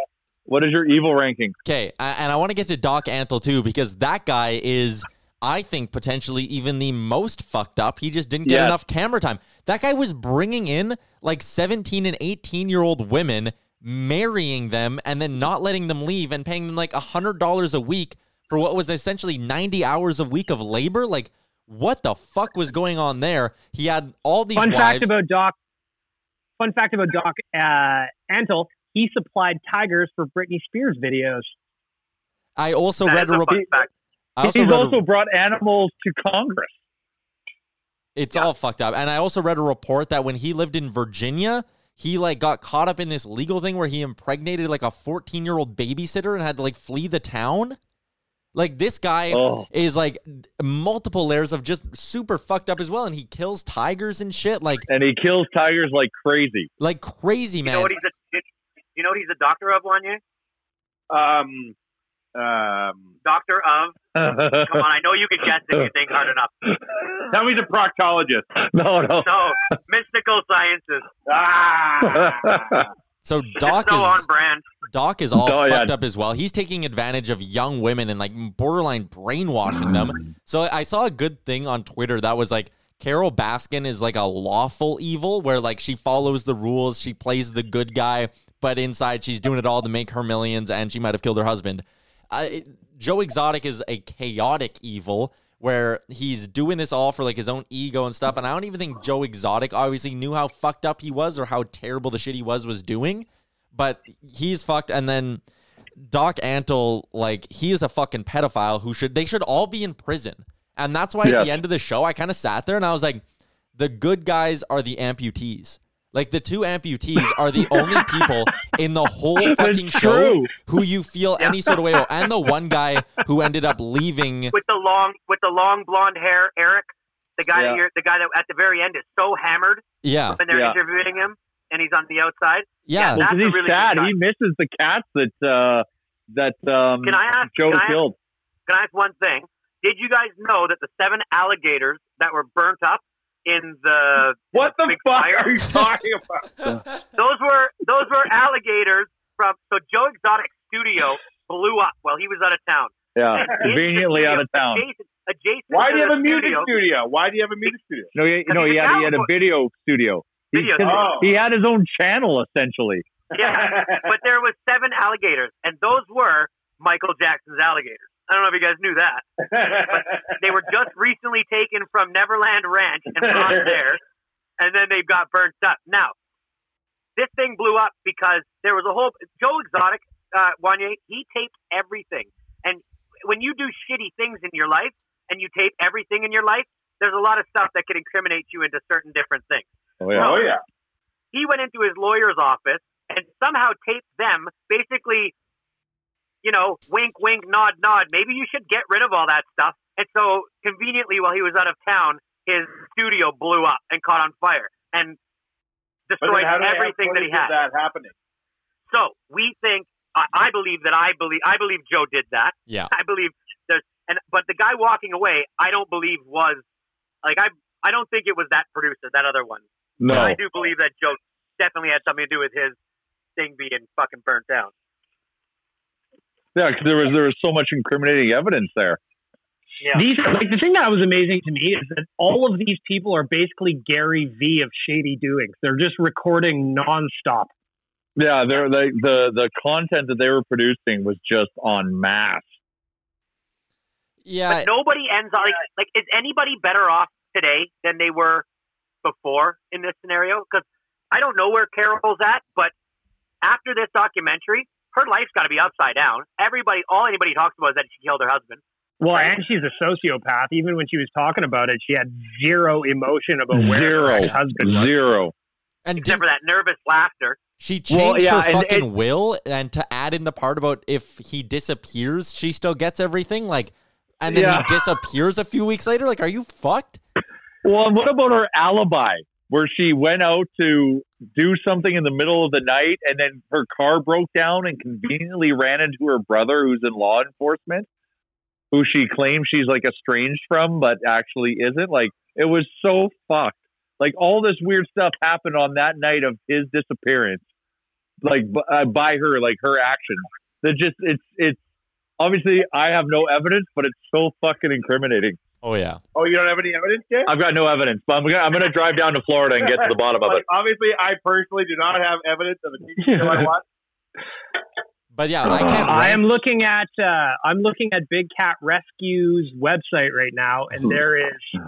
what is your evil ranking? Okay, and I want to get to Doc Antle too because that guy is, I think, potentially even the most fucked up. He just didn't get Yes. enough camera time. That guy was bringing in like 17 and 18 year old women, marrying them, and then not letting them leave and paying them like $100 a week for what was essentially 90 hours a week of labor. Like, what the fuck was going on there? He had all these Fun wives. fact about Doc. Fun fact about Doc uh, Antle. He supplied tigers for Britney Spears videos. I also That read a report. Also He's read a- also brought animals to Congress. It's all fucked up. And I also read a report that when he lived in Virginia, he like got caught up in this legal thing where he impregnated like a 14 year old babysitter and had to like flee the town. Like this guy Oh. is like multiple layers of just super fucked up as well, and he kills tigers and shit like And he kills tigers like crazy. like crazy man. You man. know what he's a, you know what he's a doctor of, Wanye? Um, um, Doctor of. Come on, I know you can guess if you think hard enough. tell me he's a proctologist. no, no. So, mystical sciences. Ah, so Doc so on is brand. Doc is all Oh, yeah. fucked up as well. He's taking advantage of young women and like borderline brainwashing them. So I saw a good thing on Twitter that was like Carole Baskin is like a lawful evil where like she follows the rules, she plays the good guy, but inside she's doing it all to make her millions and she might have killed her husband. Uh, Joe Exotic is a chaotic evil where he's doing this all for like his own ego and stuff. And I don't even think Joe Exotic obviously knew how fucked up he was or how terrible the shit he was was doing. But he's fucked. And then Doc Antle, like he is a fucking pedophile who should they should all be in prison. And that's why at the end of the show I kind of sat there and I was like, the good guys are the amputees. Like the two amputees are the only people in the whole fucking show who you feel any sort of way. about. And the one guy who ended up leaving. with the long with the long blonde hair, Eric, the guy Yeah. that you're, the guy that at the very end is so hammered Yeah, when they're Yeah. interviewing him, and he's on the outside. yeah. That's Because a he's really sad. He misses the cats that uh, that um, Can I ask? Joe can I ask, killed. Can I ask one thing? Did you guys know that the seven alligators that were burnt up in the what the big fuck fire? are you talking about? those were those were alligators from so Joe Exotic Studio blew up while he was out of town. Yeah, And conveniently studio, out of town. Adjacent, adjacent Why to do you have the a music studio, studio? Why do you have a music studio? No, he, no, he had he had a video studio. He, Video 'cause studio. he had his own channel essentially. Yeah, but there was seven alligators, and those were Michael Jackson's alligators. I don't know if you guys knew that. But They were just recently taken from Neverland Ranch and brought there, and then they got burnt up. Now, this thing blew up because there was a whole Joe Exotic, uh, Wanye. He taped everything, and when you do shitty things in your life and you tape everything in your life, there's a lot of stuff that could incriminate you into certain different things. Oh yeah. oh yeah. he went into his lawyer's office and somehow taped them basically you know wink wink nod nod maybe you should get rid of all that stuff and so conveniently while he was out of town his studio blew up and caught on fire and destroyed how do they have everything that he had that happening? so we think I, I believe that i believe i believe joe did that Yeah. i believe there's and but the guy walking away i don't believe was like i i don't think it was that producer that other one No. but I do believe that Joe definitely had something to do with his thing being fucking burnt down. Yeah, because there was there was so much incriminating evidence there. Yeah. These like the thing that was amazing to me is that all of these people are basically Gary V of shady doings. They're just recording nonstop. Yeah, they're like the the content that they were producing was just on mass. Yeah, But nobody ends on like like is anybody better off today than they were before in this scenario? Because I don't know where Carole's at, but after this documentary, her life's got to be upside down. Everybody, all anybody talks about is that she killed her husband. Well, and she's a sociopath. Even when she was talking about it, she had zero emotion about where Zero. her husband was. Zero. and Except did, for that nervous laughter. she changed Well, yeah, her and fucking it- will, and to add in the part about if he disappears, she still gets everything. Like, and then Yeah. he disappears a few weeks later. Like, are you fucked? Well, what about her alibi, where she went out to do something in the middle of the night, and then her car broke down and conveniently ran into her brother, who's in law enforcement, who she claims she's like estranged from, but actually isn't. Like, it was so fucked. Like, all this weird stuff happened on that night of his disappearance, like b- uh, by her, like her actions. That just it's it's obviously I have no evidence, but it's so fucking incriminating. Oh yeah. Oh, you don't have any evidence yet? I've got no evidence, but I'm gonna I'm gonna drive down to Florida and get to the bottom of it. obviously, I personally do not have evidence of a TV show I watched. But yeah, I can't. I am looking at uh, I'm looking at Big Cat Rescue's website right now, and there is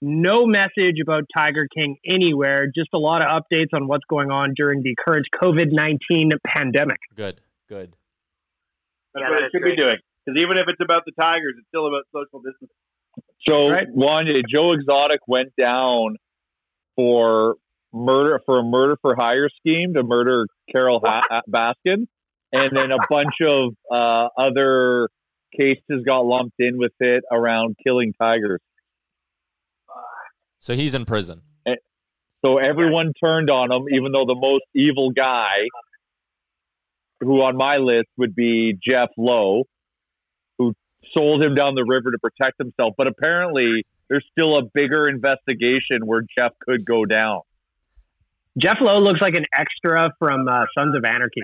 no message about Tiger King anywhere. Just a lot of updates on what's going on during the current COVID nineteen pandemic. Good. Good. That's Yeah, what that it is should great. be doing. Because even if it's about the Tigers, it's still about social distance. So Right. one, Joe Exotic went down for murder for a murder for hire scheme to murder Carole ha- Baskin, and then a bunch of uh, other cases got lumped in with it around killing tigers. So he's in prison. So everyone turned on him, even though the most evil guy, who on my list would be Jeff Lowe, who sold him down the river to protect himself. But apparently, there's still a bigger investigation where Jeff could go down. Jeff Lowe looks like an extra from uh, Sons of Anarchy.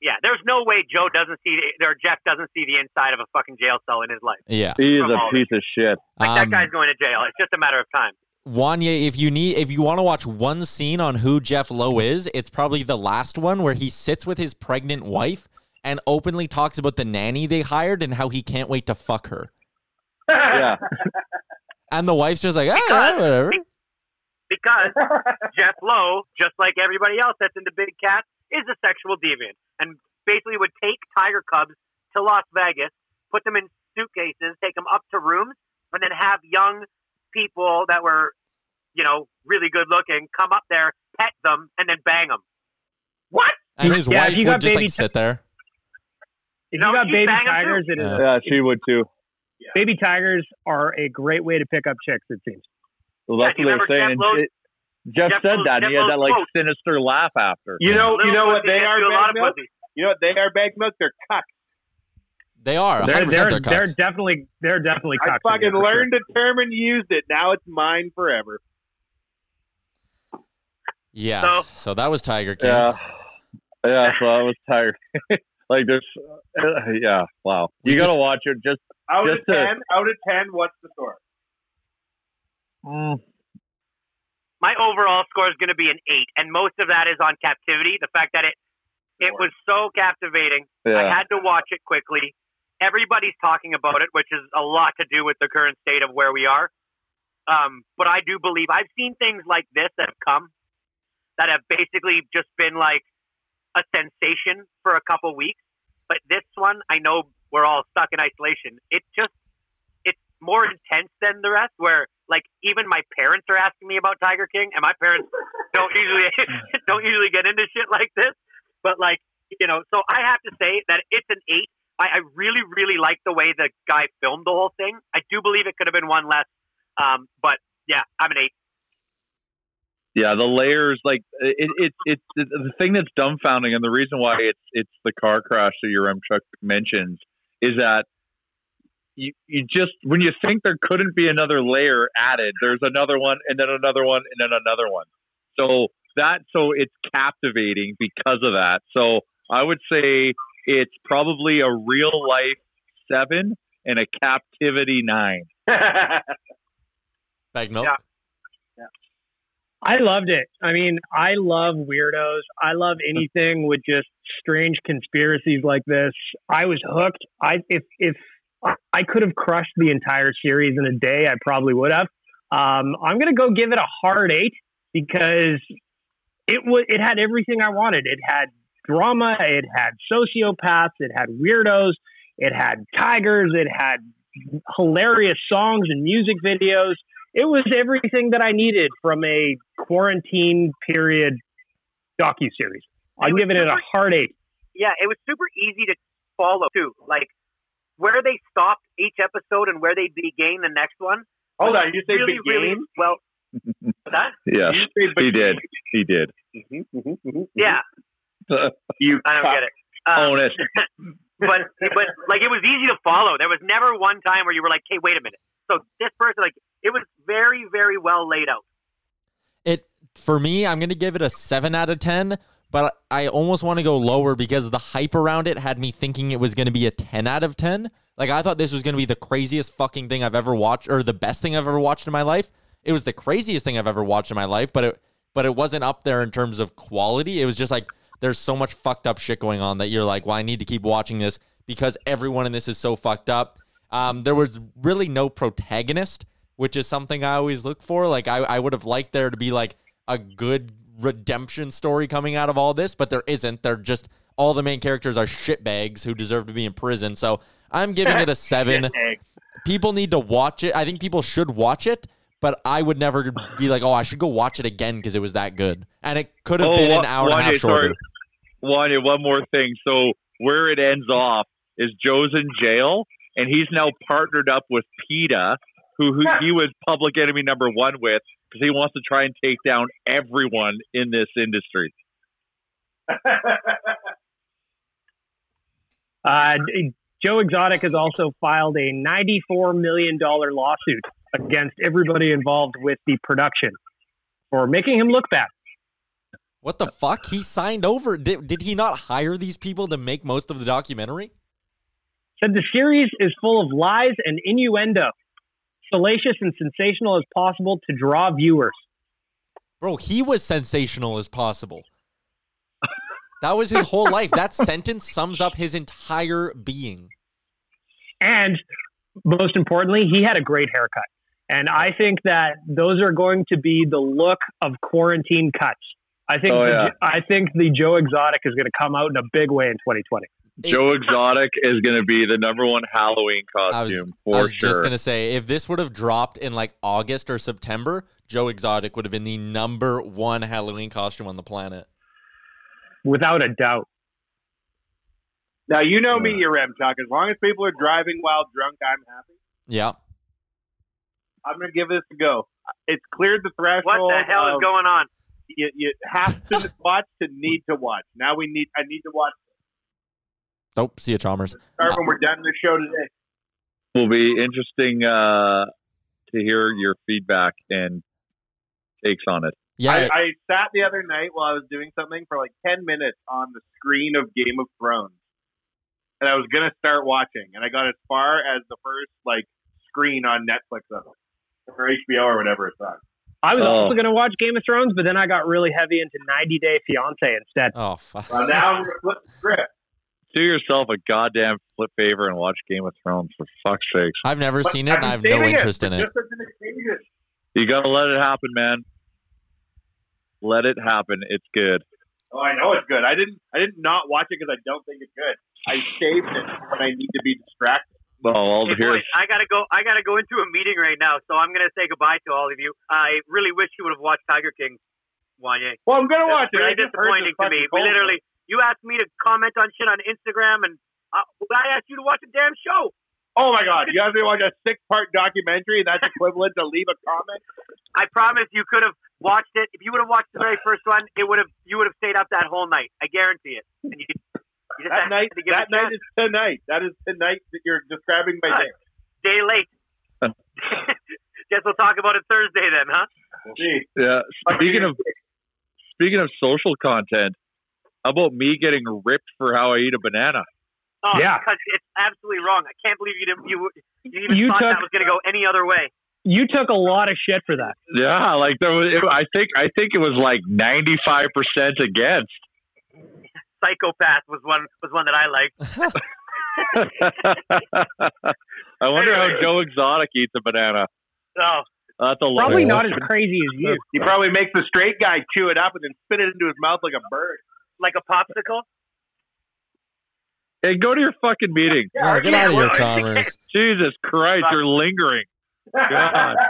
Yeah, there's no way Joe doesn't see the, or Jeff doesn't see the inside of a fucking jail cell in his life. Yeah. He is From a piece of shit. Like Um, that guy's going to jail. It's just a matter of time. Wanya, if you need, if you want to watch one scene on who Jeff Lowe is, it's probably the last one where he sits with his pregnant wife and openly talks about the nanny they hired and how he can't wait to fuck her. Yeah. And the wife's just like, ah, Because- whatever. because Jeff Lowe, just like everybody else that's into big cats, is a sexual deviant and basically would take tiger cubs to Las Vegas, put them in suitcases, take them up to rooms, and then have young people that were, you know, really good looking come up there, pet them, and then bang them. What? And his Yeah, wife would just baby like sit there. If you got baby tigers, it is Yeah. Yeah, she would too. baby tigers are a great way to pick up chicks. It seems. Well, that's Yeah, what they're saying. Jeff it- Jeff, Jeff said Lowe- that, and he had that like quote. sinister laugh after. You know, you know what they are, you bag milk? You know what they are, bag milk? They're cucks. They are. 100% They're they're, they're, they're definitely they're definitely. I cocks in fucking there for sure. learned a term and used it. Now it's mine forever. Yeah. So- So, that was Tiger King. Yeah, yeah. So I was tired. like there's, uh, yeah. Wow, We you gotta just- watch it. Just Out Just of to- ten, out of ten, what's the score? mm, My overall score is going to be an eight, and most of that is on captivity. The fact that it it was so captivating. I had to watch it quickly. Everybody's talking about it, which is a lot to do with the current state of where we are. Um, but I do believe I've seen things like this that have come that have basically just been like a sensation for a couple weeks. But this one, I know we're all stuck in isolation. It just it's more intense than the rest. Where like even my parents are asking me about Tiger King, and my parents don't usually don't usually get into shit like this. But like you know, so I have to say that it's an eight. I, I really, really like the way the guy filmed the whole thing. I do believe it could have been one less. Um, but yeah, I'm an eight. Yeah, the layers, like it, it, it's it's the thing that's dumbfounding, and the reason why it's it's the car crash that your M Chuck mentions is that you you just when you think there couldn't be another layer added, there's another one, and then another one, and then another one. So that so it's captivating because of that. So I would say it's probably a real life seven and a captivity nine. Bag milk. Yeah. I loved it. I mean, I love weirdos. I love anything with just strange conspiracies like this. I was hooked. I if if I could have crushed the entire series in a day, I probably would have. Um, I'm gonna go give it a hard eight because it was it had everything I wanted. It had drama. It had sociopaths. It had weirdos. It had tigers. It had hilarious songs and music videos it was everything that I needed from a quarantine period docu series. I'm giving it a hard eight. Yeah, it was super easy to follow too. Like where they stopped each episode and where they began the next one. Oh, Hold on, you say really, began? really well. that Yes, You say he did. He did. Mm-hmm, mm-hmm, mm-hmm, yeah, you I don't get it. Um, Own it. but but like it was easy to follow. There was never one time where you were like, "Hey, wait a minute." So this person, like, it was very very well laid out. It for me, I'm gonna give it a seven out of ten, but I almost want to go lower because the hype around it had me thinking it was gonna be a ten out of ten. Like I thought this was gonna be the craziest fucking thing I've ever watched, or the best thing I've ever watched in my life. It was the craziest thing I've ever watched in my life, but it but it wasn't up there in terms of quality. It was just like there's so much fucked up shit going on that you're like, well, I need to keep watching this because everyone in this is so fucked up. Um, there was really no protagonist, which is something I always look for. Like I, I would have liked there to be like a good redemption story coming out of all this, but there isn't. They're just all the main characters are shitbags who deserve to be in prison. So I'm giving it a seven. People need to watch it. I think people should watch it, but I would never be like, oh, I should go watch it again because it was that good. And it could have Oh, been an hour and a half Wanya, sorry. shorter. Wanya, one more thing. So where it ends off is Joe's in jail, and he's now partnered up with PETA, who, who he was public enemy number one with, because he wants to try and take down everyone in this industry. Uh, Joe Exotic has also filed a $94 million lawsuit against everybody involved with the production for making him look bad. What the fuck? He signed over. Did, did he not hire these people to make most of the documentary? Said the series is full of lies and innuendo, salacious and sensational as possible to draw viewers. Bro, he was sensational as possible. That was his whole life. That sentence sums up his entire being. And most importantly, he had a great haircut. And I think that those are going to be the look of quarantine cuts. I think Oh, the, yeah. I think the Joe Exotic is going to come out in a big way in 2020. Joe Exotic is going to be the number one Halloween I was, costume I for was sure. just gonna say, if this would have dropped in like August or September, Joe Exotic would have been the number one Halloween costume on the planet. Without a doubt. Now you know me, you Rem Chuck. As long as people are driving while drunk, I'm happy. Yeah. I'm gonna give this a go. It's cleared the threshold. What the hell is going on? You, you have to watch to need to watch. Now we need. I need to watch. Oh, see you, Chalmers. Start when we're done the show today. will be interesting uh, to hear your feedback and takes on it. Yeah, I, I sat the other night while I was doing something for like ten minutes on the screen of Game of Thrones, and I was gonna start watching, and I got as far as the first like screen on Netflix of it, or HBO or whatever it's on. I was Oh. also going to watch Game of Thrones, but then I got really heavy into 90 Day Fiance instead. Oh, fuck. Well, now I'm gonna flip the script. Do yourself a goddamn flip favor and watch Game of Thrones for fuck's sakes. I've never But seen it, and I have no interest it in it. Just as an occasion. You got to let it happen, man. Let it happen. It's good. Oh, I know it's good. I didn't. I did not not watch it because I don't think it's good. I saved it when I need to be distracted. Well, all Hey, here. I gotta go. I gotta go into a meeting right now, so I'm gonna say goodbye to all of you. I really wish you would have watched Tiger King, Wanye. Well, I'm gonna It's watch it. really I just heard disappointing to me. We cold literally, you asked me to comment on shit on Instagram, and uh, I asked you to watch a damn show. Oh my god! You have to watch a six-part documentary. And that's equivalent to leave a comment. I promise you could have watched it. If you would have watched the very first one, it would have you would have stayed up that whole night. I guarantee it. You, you That night. to That night is tonight. That is tonight that you're describing my day. day late. Guess we'll talk about it Thursday then, huh? We'll see. Yeah. Speaking of speaking of social content, how about me getting ripped for how I eat a banana? Oh, Yeah. because it's absolutely wrong. I can't believe you didn't. You, you even You thought took- that was going to go any other way. You took a lot of shit for that. Yeah, like there was. It, I think I think it was like ninety five percent against. Psychopath was one was one that I liked. I wonder how Joe Exotic eats a banana. Oh, That's a lot. Probably not as crazy as you. He probably makes the straight guy chew it up and then spit it into his mouth like a bird. Like a popsicle. Hey, go to your fucking meeting. Yeah, get yeah, out of here, well, Chalmers. Jesus Christ, you're lingering. God.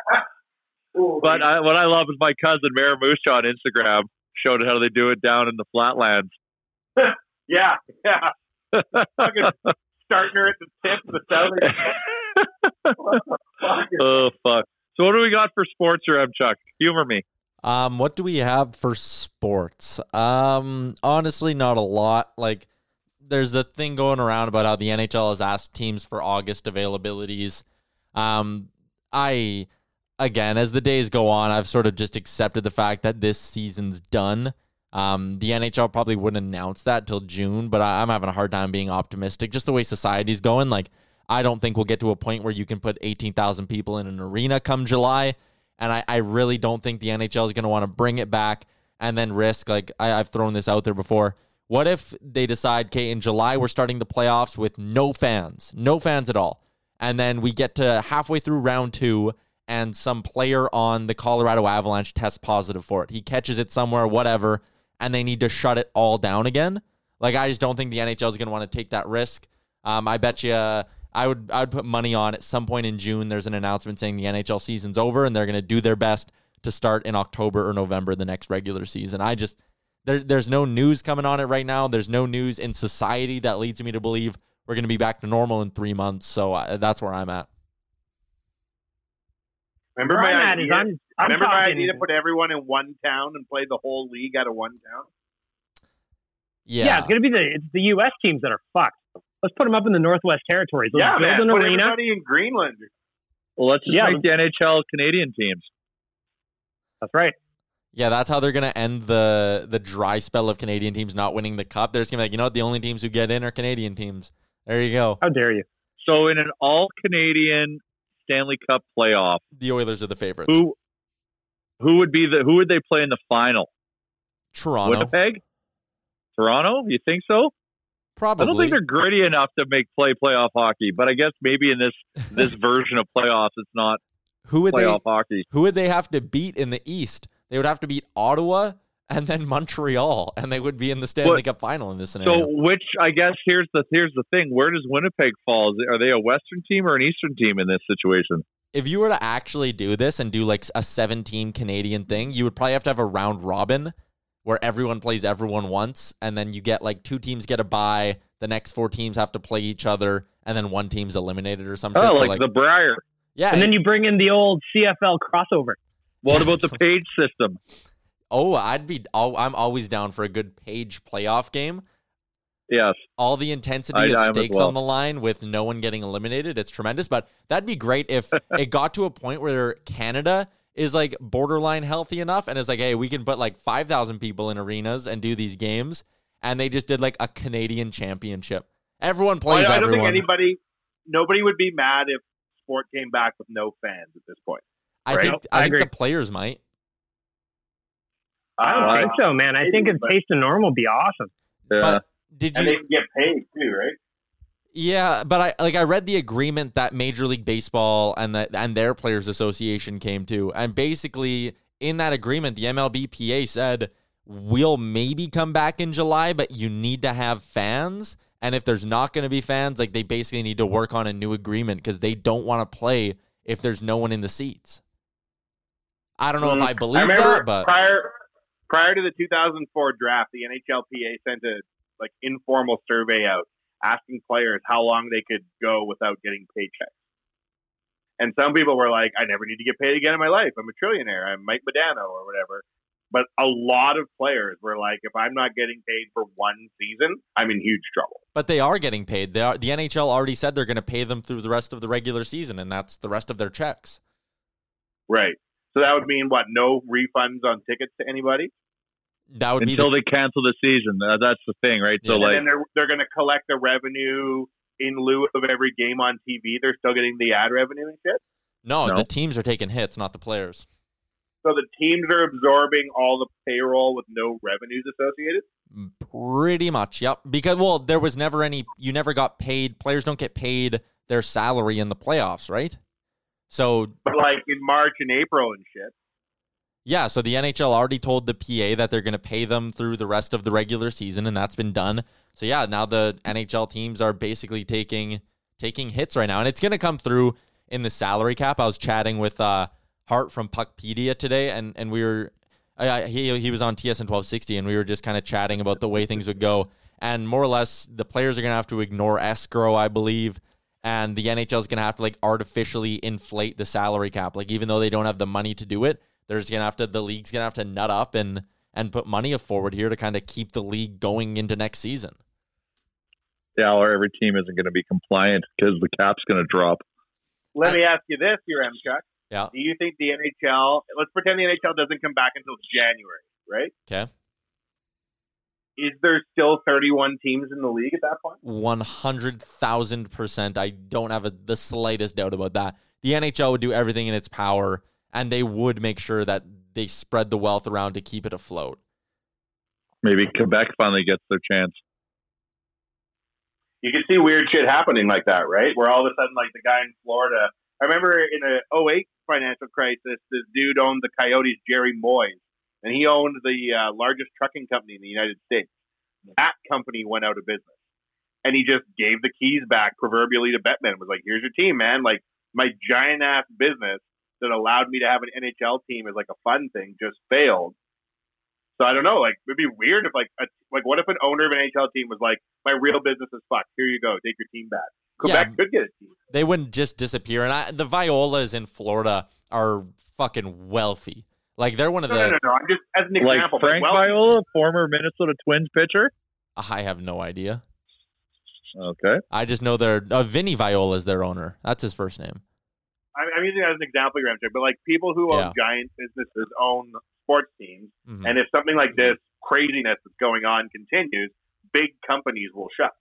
But I, what I love is my cousin Maramusha on Instagram showed how they do it down in the flatlands. Yeah, yeah. Fucking starting her at the tip of the south. oh fuck! So what do we got for sports or M Chuck? Humor me. Um, what do we have for sports? Um, honestly, not a lot. Like, there's a thing going around about how the NHL has asked teams for August availabilities. Um, I, again, as the days go on, I've sort of just accepted the fact that this season's done. Um, the NHL probably wouldn't announce that till June, but I, I'm having a hard time being optimistic. Just the way society's going, like, I don't think we'll get to a point where you can put 18,000 people in an arena come July. And I, I really don't think the NHL is going to want to bring it back and then risk, like I, I've thrown this out there before. What if they decide, okay, in July, we're starting the playoffs with no fans, no fans at all. And then we get to halfway through round two and some player on the Colorado Avalanche tests positive for it. He catches it somewhere, whatever, and they need to shut it all down again. Like, I just don't think the NHL is going to want to take that risk. Um, I bet you I would I would put money on at some point in June. There's an announcement saying the NHL season's over and they're going to do their best to start in October or November the next regular season. I just there there's no news coming on it right now. There's no news in society that leads me to believe we're going to be back to normal in three months. So uh, that's where I'm at. Remember Where my I'm at is idea? I'm, I'm Remember my idea to put everyone in one town and play the whole league out of one town? Yeah, Yeah, it's gonna be the it's the U.S. teams that are fucked. Let's put them up in the Northwest Territories. Let's yeah, build man. an Put arena. everybody in Greenland. Well, let's just Yeah. make the NHL Canadian teams. That's right. Yeah, that's how they're gonna end the the dry spell of Canadian teams not winning the cup. They're just gonna be like, you know what, the only teams who get in are Canadian teams. There you go. How dare you? So in an all Canadian Stanley Cup playoff, The Oilers are the favorites. who who would be the who would they play in the final? Toronto, Winnipeg, Toronto. You think so? Probably. I don't think they're gritty enough to make play playoff hockey. But I guess maybe in this this version of playoffs, it's not who would playoff they hockey. who would they have to beat in the East? They would have to beat Ottawa and then Montreal, and they would be in the Stanley What- Cup final in this scenario. So which I guess here's the here's the thing. Where does Winnipeg fall? Are they a Western team or an Eastern team in this situation? if you were to actually do this and do like a seven team Canadian thing, you would probably have to have a round robin where everyone plays everyone once, and then you get like two teams get a bye, the next four teams have to play each other, and then one team's eliminated or something. Oh, So, like, the Brier. yeah. And then you bring in the old CFL crossover. What about the page system? oh, I'd be. al- I'm always down for a good page playoff game. Yes. all the intensity I- of I stakes well. on the line with no one getting eliminated. It's tremendous, but that'd be great if it got to a point where Canada is like borderline healthy enough and it's like, hey, we can put like 5,000 people in arenas and do these games. And they just did like a Canadian championship. Everyone plays I, I don't everyone. think anybody, nobody would be mad if sport came back with no fans at this point. I think, I, I think agree. the players might. I don't Uh, think so, man. I think a taste of normal would be awesome. Yeah. But did And you? they can get paid too, right? Yeah, but I like I read the agreement that Major League Baseball and that and their players association came to. And basically in that agreement, the MLBPA said we'll maybe come back in July, but you need to have fans. And if there's not going to be fans, like they basically need to work on a new agreement because they don't want to play if there's no one in the seats. I don't know if Mm. I believe remember that, but prior prior to the 2004 draft, the NHLPA sent a like informal survey out asking players how long they could go without getting paychecks. And some people were like, "I never need to get paid again in my life. I'm a trillionaire. I'm Mike Modano or whatever." But a lot of players were like, "If I'm not getting paid for one season, I'm in huge trouble." but they are getting paid. They are the NHL already said they're going to pay them through the rest of the regular season, and that's the rest of their checks. Right. So that would mean what? No refunds on tickets to anybody. That would until be they cancel the season. That's the thing, right? So and like, then they're they're going to collect the revenue in lieu of every game on TV. They're still getting the ad revenue and shit. no, No. the teams are taking hits, not the players. So the teams are absorbing all the payroll with no revenues associated. Pretty much, yep. Because well, there was never any. You never got paid. Players don't get paid their salary in the playoffs, right? So But like in March and April and shit. Yeah, so the NHL already told the PA that they're going to pay them through the rest of the regular season, and that's been done. So yeah, now the NHL teams are basically taking taking hits right now, and it's going to come through in the salary cap. I was chatting with uh, Hart from Puckpedia today, and and we were I, I, he he was on TSN 1260, and we were just kind of chatting about the way things would go, and more or less the players are going to have to ignore escrow, I believe. And the NHL is going to have to like artificially inflate the salary cap, like even though they don't have the money to do it, there's going to have to the league's going to have to nut up and and put money forward here to kind of keep the league going into next season. yeah, or every team isn't going to be compliant because the cap's going to drop. Let me ask you this, your M Chuck. Yeah. Do you think the NHL? Let's pretend the NHL doesn't come back until January, right? Okay. Is there still 31 teams in the league at that point? One hundred thousand percent. I don't have a, the slightest doubt about that. The NHL would do everything in its power, and they would make sure that they spread the wealth around to keep it afloat. Maybe Quebec finally gets their chance. You can see weird shit happening like that, right? Where all of a sudden, like the guy in Florida. I remember in a 08 financial crisis, this dude owned the Coyotes, Jerry Moyes, and he owned the uh, largest trucking company in the United States. That company went out of business, and he just gave the keys back proverbially to Bettman. Was like, "Here's your team, man. Like my giant ass business that allowed me to have an NHL team as like a fun thing just failed." So I don't know. Like it'd be weird if like a, like what if an owner of an NHL team was like, "My real business is fucked. Here you go. Take your team back." Quebec Yeah. could get a team. They wouldn't just disappear. And I, the Violas in Florida are fucking wealthy. Like they're one of No, the. no, no, no. I'm just as an Like example. but Frank well- Viola, former Minnesota Twins pitcher. I have no idea. Okay. I just know they're uh, Vinny Viola is their owner. That's his first name. I'm, using that as an example, Ramsey, but like people who own giant businesses own sports teams, Mhm. and if something like this craziness that's going on continues, big companies will shut.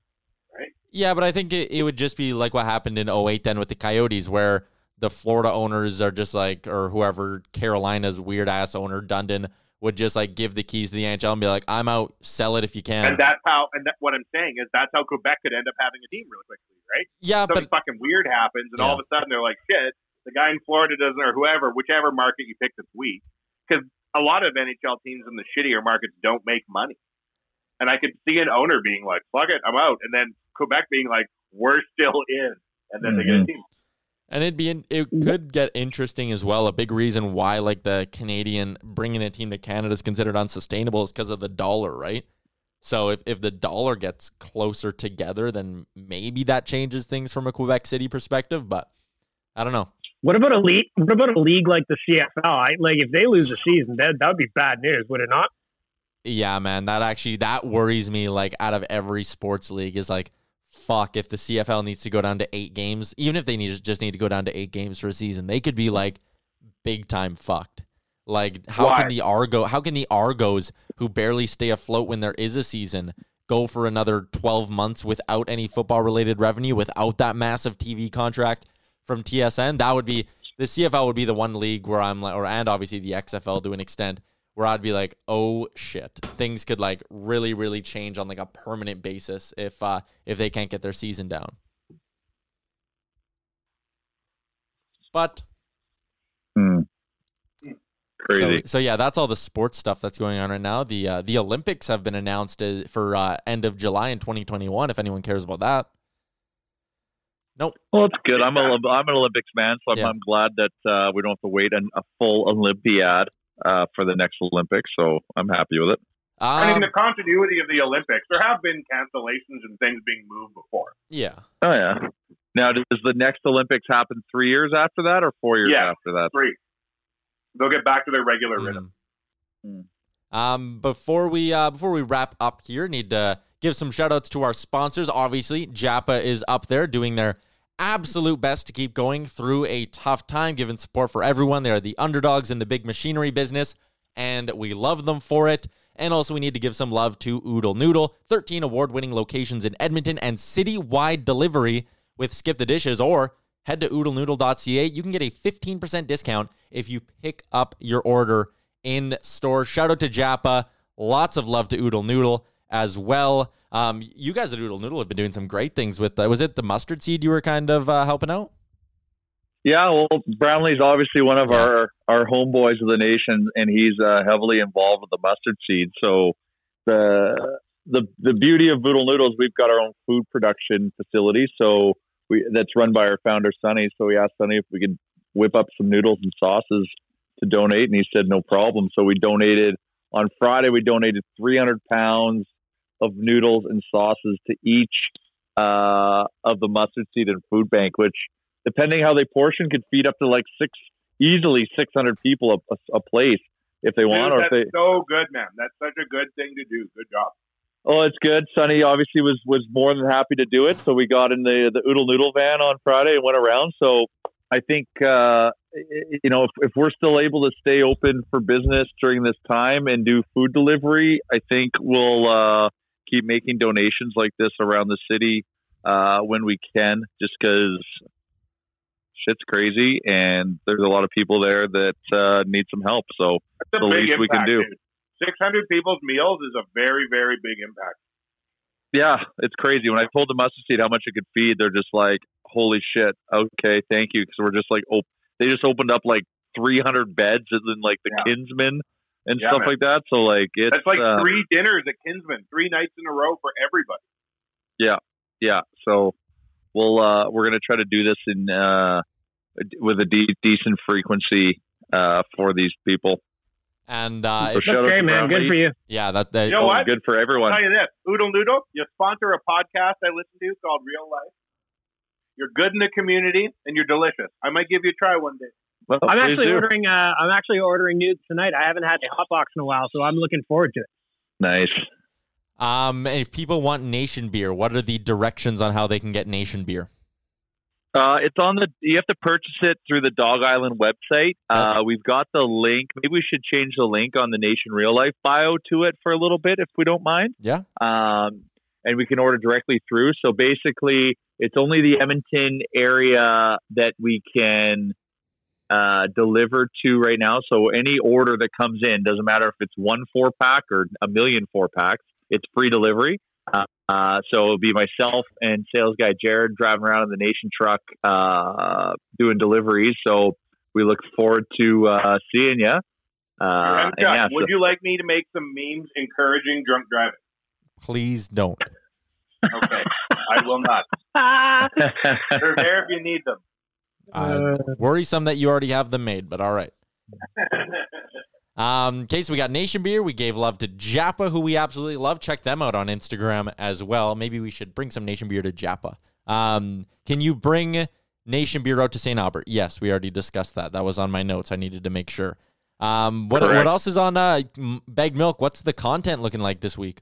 Right? Yeah, but I think it, it would just be like what happened in 08 then with the Coyotes, where the Florida owners are just like, or whoever, Carolina's weird ass owner, Dundon, would just like give the keys to the NHL and be like, I'm out, sell it if you can. And that's how. And that, what I'm saying is that's how Quebec could end up having a team really quickly, right? Yeah, something fucking weird happens, and all of a sudden they're like, "Shit, the guy in Florida doesn't, or whoever, whichever market you pick this week." Because a lot of NHL teams in the shittier markets don't make money, and I could see an owner being like, "Fuck it, I'm out," and then Quebec being like, "We're still in," and then they get a mm-hmm. team. And it'd be in, it mm-hmm. could get interesting as well. A big reason why like the Canadian bringing a team to Canada is considered unsustainable is because of the dollar, right? So if, if the dollar gets closer together, then maybe that changes things from a Quebec City perspective. But I don't know. What about a league? What about a league like the CFL? I, like if they lose a season, that that would be bad news, would it not? Yeah, man, that actually that worries me. Like out of every sports league, is like, fuck, if the CFL needs to go down to eight games, even if they need just need to go down to eight games for a season, they could be like big time fucked. Like how Why? can the Argo how can the Argos who barely stay afloat when there is a season go for another 12 months without any football related revenue without that massive TV contract from TSN? That would be the CFL would be the one league where I'm like or and obviously the XFL to an extent where I'd be like, "Oh shit. Things could like really really change on like a permanent basis if uh if they can't get their season down." But. So, Crazy. so yeah, that's all the sports stuff that's going on right now. The uh, the Olympics have been announced uh, for uh, end of July in 2021. If anyone cares about that. Nope. Well, it's good. I'm a I'm an Olympics man, so I'm, Yeah. I'm glad that uh, we don't have to wait an, a full Olympiad uh, for the next Olympics. So I'm happy with it. I Um, mean, the continuity of the Olympics. There have been cancellations and things being moved before. Yeah. Oh yeah. Now, does the next Olympics happen three years after that, or four years Yeah. after that? Three. They'll get back to their Mm. regular rhythm. Um, before we uh, before we wrap up here, need to give some shout outs to our sponsors. Obviously, Japa is up there doing their absolute best to keep going through a tough time, giving support for everyone. They are the underdogs in the big machinery business, and we love them for it. And also, we need to give some love to Oodle Noodle, 13 award winning locations in Edmonton and citywide delivery with Skip the Dishes. Or head to oodlenoodle.ca. You can get a 15% discount if you pick up your order in store. Shout out to Japa. Lots of love to Oodle Noodle as well. Um, you guys at Oodle Noodle have been doing some great things with. Uh, was it the mustard seed you were kind of uh, helping out? Yeah, well, Brownlee's obviously one of our our homeboys of the nation, and he's uh, heavily involved with the mustard seed. So the the the beauty of Oodle Noodles, we've got our own food production facility, so we that's run by our founder Sonny. So we asked Sonny if we could whip up some noodles and sauces to donate, and he said no problem. So we donated on Friday. We donated 300 pounds of noodles and sauces to each uh, of the mustard seed and food bank, which depending how they portion, could feed up to like six, easily 600 people a, a, a place if they Dude, want. Or if that's they, so good, man. That's such a good thing to do. Good job. oh, it's good. Sonny obviously was was more than happy to do it, so we got in the the Oodle Noodle van on Friday and went around. So I think uh, you know if, if we're still able to stay open for business during this time and do food delivery, I think we'll uh, keep making donations like this around the city uh, when we can, just because shit's crazy and there's a lot of people there that uh, need some help. So That's the least impact. we can do. dude. 600 people's meals is a very, very big impact. Yeah, it's crazy. When I told the mustard seed how much it could feed, they're just like, "Holy shit! Okay, thank you." Because we're just like, oh, they just opened up like 300 beds and then like the Kinsman and Yeah, stuff man. like that. So like, it's That's like uh, three dinners at Kinsman, three nights in a row for everybody. Yeah, yeah. So we'll uh, we're gonna try to do this in uh, with a de- decent frequency uh, for these people. And uh, So if- shout out to Brownlee. Yeah, that, that You know what? Good for everyone. I'll tell you this, Oodle Noodle, you sponsor a podcast I listen to called Real Life. You're good in the community and you're delicious. I might give you a try one day. Well, I'm actually do. ordering. Uh, I'm actually ordering nudes tonight. I haven't had a hot box in a while, so I'm looking forward to it. Nice. um, if people want Nation beer, what are the directions on how they can get Nation beer? Uh, it's on the. You have to purchase it through the Dog Island website. Uh, we've got the link. Maybe we should change the link on the Nation Real Life bio to it for a little bit, if we don't mind. Yeah. Um, and we can order directly through. So basically, it's only the Edmonton area that we can uh, deliver to right now. So any order that comes in doesn't matter if it's one four pack or a million four packs. It's free delivery. Uh, uh, so it'll be myself and sales guy Jared driving around in the Nation truck uh, doing deliveries. So we look forward to uh, seeing you. Uh, And and yeah, would so- you like me to make some memes encouraging drunk driving? Please don't. Okay, I will not. They're there if you need them. Uh, worrisome that you already have them made, but all right. Um, okay, so we got Nation Beer. We gave love to Japa, who we absolutely love. Check them out on Instagram as well. Maybe we should bring some Nation Beer to Japa. Um, can you bring Nation Beer out to St. Albert? Yes, we already discussed that. That was on my notes. I needed to make sure. Um, what, what else is on uh, Bag Milk? What's the content looking like this week?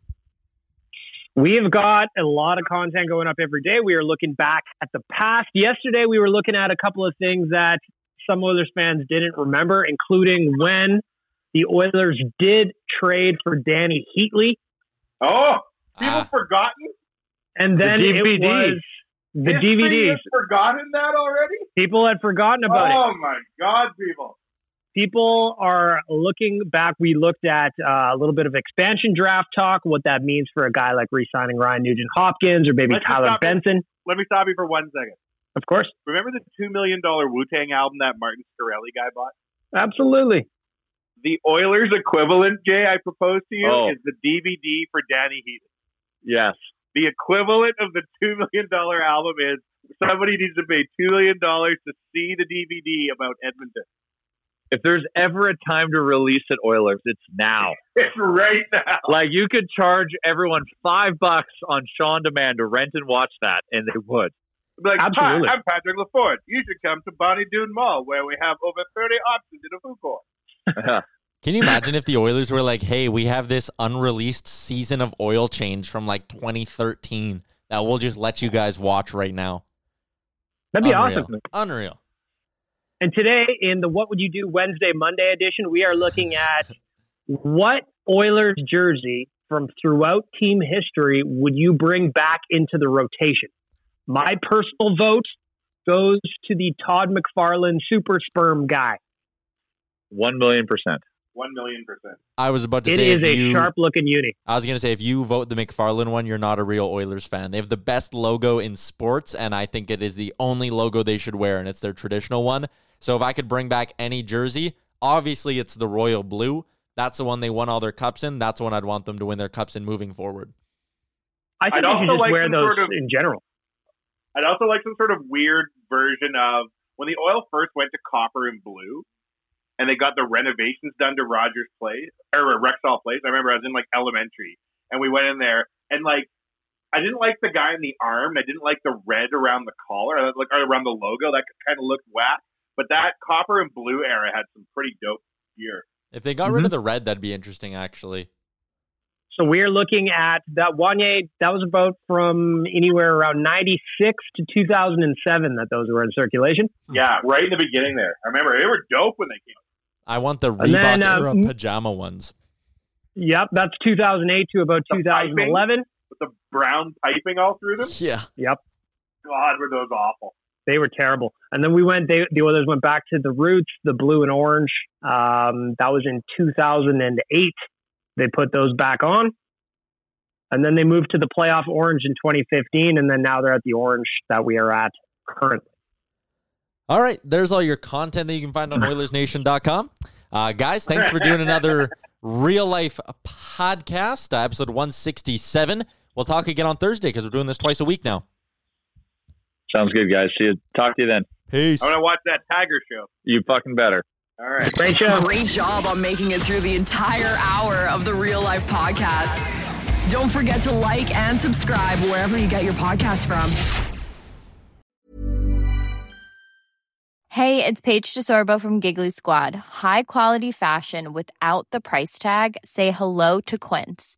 We've got a lot of content going up every day. We are looking back at the past. Yesterday, we were looking at a couple of things that some Oilers fans didn't remember, including when the Oilers did trade for Danny Heatley. Oh, people Ah. forgotten? And The then it DVD. was the History DVDs. forgotten that already? People had forgotten about it. oh my God, people! People are looking back. We looked at uh, a little bit of expansion draft talk, what that means for a guy like re-signing Ryan Nugent Hopkins or maybe Let's Tyler stop it. Benson. Let me stop you for one second. Of course, Remember the two million dollar Wu Tang album that Martin Shkreli guy bought? absolutely. The Oilers equivalent, Jay, I propose to you, Oh. is the DVD for Danny Heatley. yes. The equivalent of the two million dollar album is somebody needs to pay two million dollars to see the DVD about Edmonton. If there's ever a time to release it, Oilers, it's now. It's right now. Like you could charge everyone five bucks on Sean Demand to rent and watch that, and they would. Like, Absolutely. hi, I'm Patrick LaForge. You should come to Bonnie Doon Mall where we have over 30 options in a food court. Can you imagine if the Oilers were like, hey, we have this unreleased season of oil change from like 2013 that we'll just let you guys watch right now? That'd be Unreal. awesome. Unreal. And today, in the What Would You Do Wednesday, Monday edition, we are looking at what Oilers jersey from throughout team history would you bring back into the rotation? My personal vote goes to the Todd McFarlane super sperm guy. One million percent. One million percent. I was about to It say is if a you, sharp looking uni. I was gonna say if you vote the McFarlane one, you're not a real Oilers fan. They have the best logo in sports, and I think it is the only logo they should wear, and it's their traditional one. So if I could bring back any jersey, obviously it's the royal blue. That's the one they won all their cups in. That's the one I'd want them to win their cups in moving forward. I think I'd you should also just like wear some those sort of- in general. I'd also like some sort of weird version of when the oil first went to copper and blue, and they got the renovations done to Rogers Place or Rexall Place. I remember I was in like elementary, and we went in there, and like I didn't like the guy in the arm. I didn't like the red around the collar, uh, like around the logo. That kind of looked whack. But that copper and blue era had some pretty dope gear. If they got rid of the red, that'd be interesting, actually. So we're looking at that Wanye. That was about from anywhere around '96 to 2007 that those were in circulation. Yeah, right in the beginning there. I remember they were dope when they came. I want the Reebok then, uh, era m- pajama ones. Yep, that's 2008 to about 2011. with the brown piping all through them. Yeah. Yep, God, were those awful. They were terrible. And then we went. They, the Oilers went back to the roots, the blue and orange. Um, that was in 2008. They put those back on, and then they moved to the playoff orange in 2015, and then now they're at the orange that we are at currently. All right, there's all your content that you can find on OilersNation.com. Uh, guys, thanks for doing another real life podcast, uh, episode 167. We'll talk again on Thursday because we're doing this twice a week now. Sounds good, guys. See you. Talk to you then. Peace. I'm gonna watch that Tiger show. You fucking better. All right. Great show. Great job on making it through the entire hour of the Real Life Podcast. Don't forget to like and subscribe wherever you get your podcast from. Hey, it's Paige DeSorbo from Giggly Squad. High quality fashion without the price tag. Say hello to Quince.